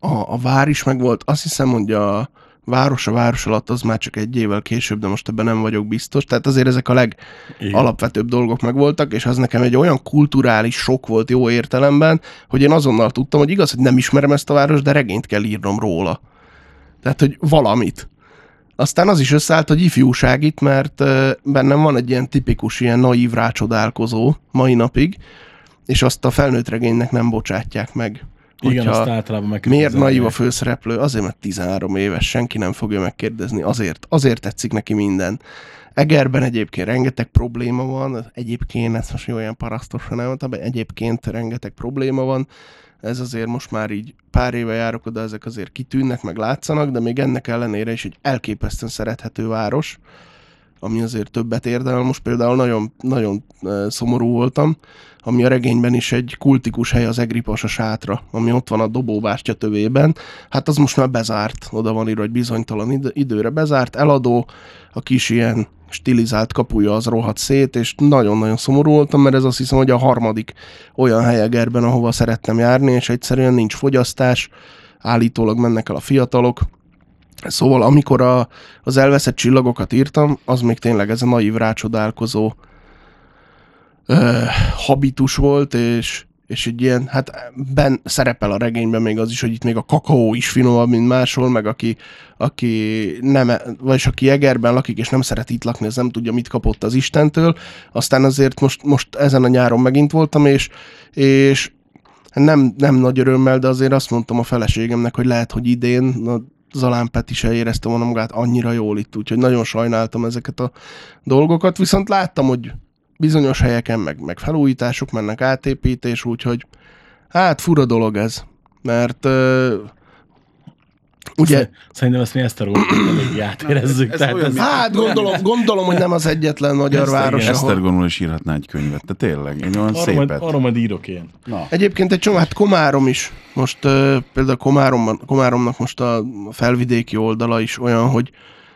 a, a vár is megvolt. Azt hiszem, hogy a város a város alatt az már csak egy évvel később, de most ebben nem vagyok biztos. Tehát azért ezek a legalapvetőbb dolgok megvoltak, és az nekem egy olyan kulturális sok volt jó értelemben, hogy én azonnal tudtam, hogy igaz, hogy nem ismerem ezt a város, de regényt kell írnom róla. Tehát, hogy valamit. Aztán az is összeállt, hogy ifjúság itt, mert bennem van egy ilyen tipikus, ilyen naív rácsodálkozó mai napig, és azt a felnőtt regénynek nem bocsátják meg. Igen, azt általában meg Miért naív a főszereplő? Azért, mert 13 éves, senki nem fogja megkérdezni. Azért, azért tetszik neki minden. Egerben egyébként rengeteg probléma van, egyébként, ezt most olyan parasztosan nem mondtam, egyébként rengeteg probléma van, ez azért most már így pár éve járok oda, ezek azért kitűnnek, meg látszanak, de még ennek ellenére is egy elképesztően szerethető város, ami azért többet érdemel. Most például nagyon, nagyon szomorú voltam, ami a regényben is egy kultikus hely az Egripas a sátra, ami ott van a dobóbástya tövében. Hát az most már bezárt, oda van írva, hogy bizonytalan id- időre bezárt, eladó, a kis ilyen stilizált kapuja az rohadt szét, és nagyon-nagyon szomorú voltam, mert ez azt hiszem, hogy a harmadik olyan hely Egerben, ahova szerettem járni, és egyszerűen nincs fogyasztás, állítólag mennek el a fiatalok, Szóval amikor a, az elveszett csillagokat írtam, az még tényleg ez a naív rácsodálkozó ö, habitus volt, és, és egy ilyen, hát ben szerepel a regényben még az is, hogy itt még a kakaó is finomabb, mint máshol, meg aki, aki nem, vagyis aki Egerben lakik, és nem szeret itt lakni, az nem tudja, mit kapott az Istentől. Aztán azért most, most ezen a nyáron megint voltam, és, és nem, nem nagy örömmel, de azért azt mondtam a feleségemnek, hogy lehet, hogy idén a Zalán Peti se érezte volna magát annyira jól itt, úgyhogy nagyon sajnáltam ezeket a dolgokat, viszont láttam, hogy bizonyos helyeken meg, meg felújítások mennek, átépítés, úgyhogy hát fura dolog ez, mert uh, ugye, Szerintem ezt mi ezt a elég átérezzük. Ez tehát ez, hát gondolom, gondolom, hogy nem az egyetlen magyar város, ahol... Esztergomról is írhatná egy könyvet, de tényleg, egy olyan arra, majd, szépet. arra majd írok én. Na, Egyébként egy csomó, hát Komárom is. Most uh, például Komáromban, Komáromnak most a felvidéki oldala is olyan, hogy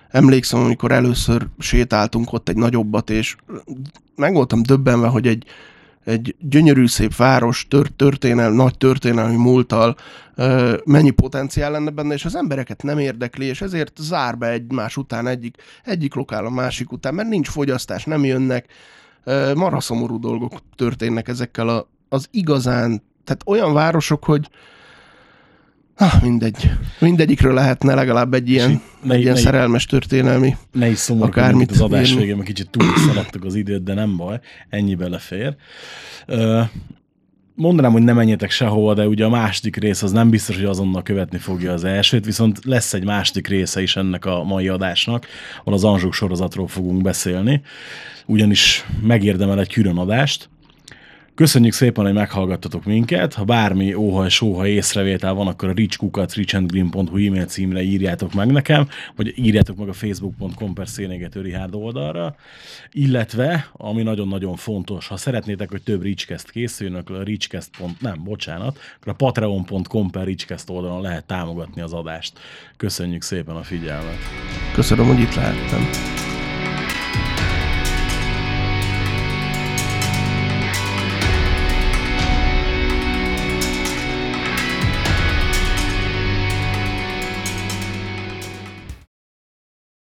emlékszem, amikor először sétáltunk ott egy nagyobbat, és meg voltam döbbenve, hogy egy, egy gyönyörű szép város, tör, történel, nagy történelmi múlttal ö, mennyi potenciál lenne benne, és az embereket nem érdekli, és ezért zár be egymás után egyik, egyik lokál a másik után, mert nincs fogyasztás, nem jönnek, marha szomorú dolgok történnek ezekkel a, az igazán, tehát olyan városok, hogy ah, mindegy. Mindegyikről lehetne legalább egy ilyen, Ne- egy ilyen ne- szerelmes történelmi. Ne is szomorkodjunk itt az adás végén, mert kicsit túl szaladtuk az időt, de nem baj, ennyi belefér. Mondanám, hogy nem menjetek sehova, de ugye a második rész az nem biztos, hogy azonnal követni fogja az elsőt, viszont lesz egy második része is ennek a mai adásnak, ahol az Anzsuk sorozatról fogunk beszélni, ugyanis megérdemel egy külön adást. Köszönjük szépen, hogy meghallgattatok minket. Ha bármi óhaj, sóha észrevétel van, akkor a richkukat richandgreen.hu e-mail címre írjátok meg nekem, vagy írjátok meg a facebook.com per szénégető Richard oldalra. Illetve, ami nagyon-nagyon fontos, ha szeretnétek, hogy több Richcast készüljön, akkor a richcast. nem, bocsánat, akkor a patreon.com per Richcast oldalon lehet támogatni az adást. Köszönjük szépen a figyelmet! Köszönöm, hogy itt lehettem.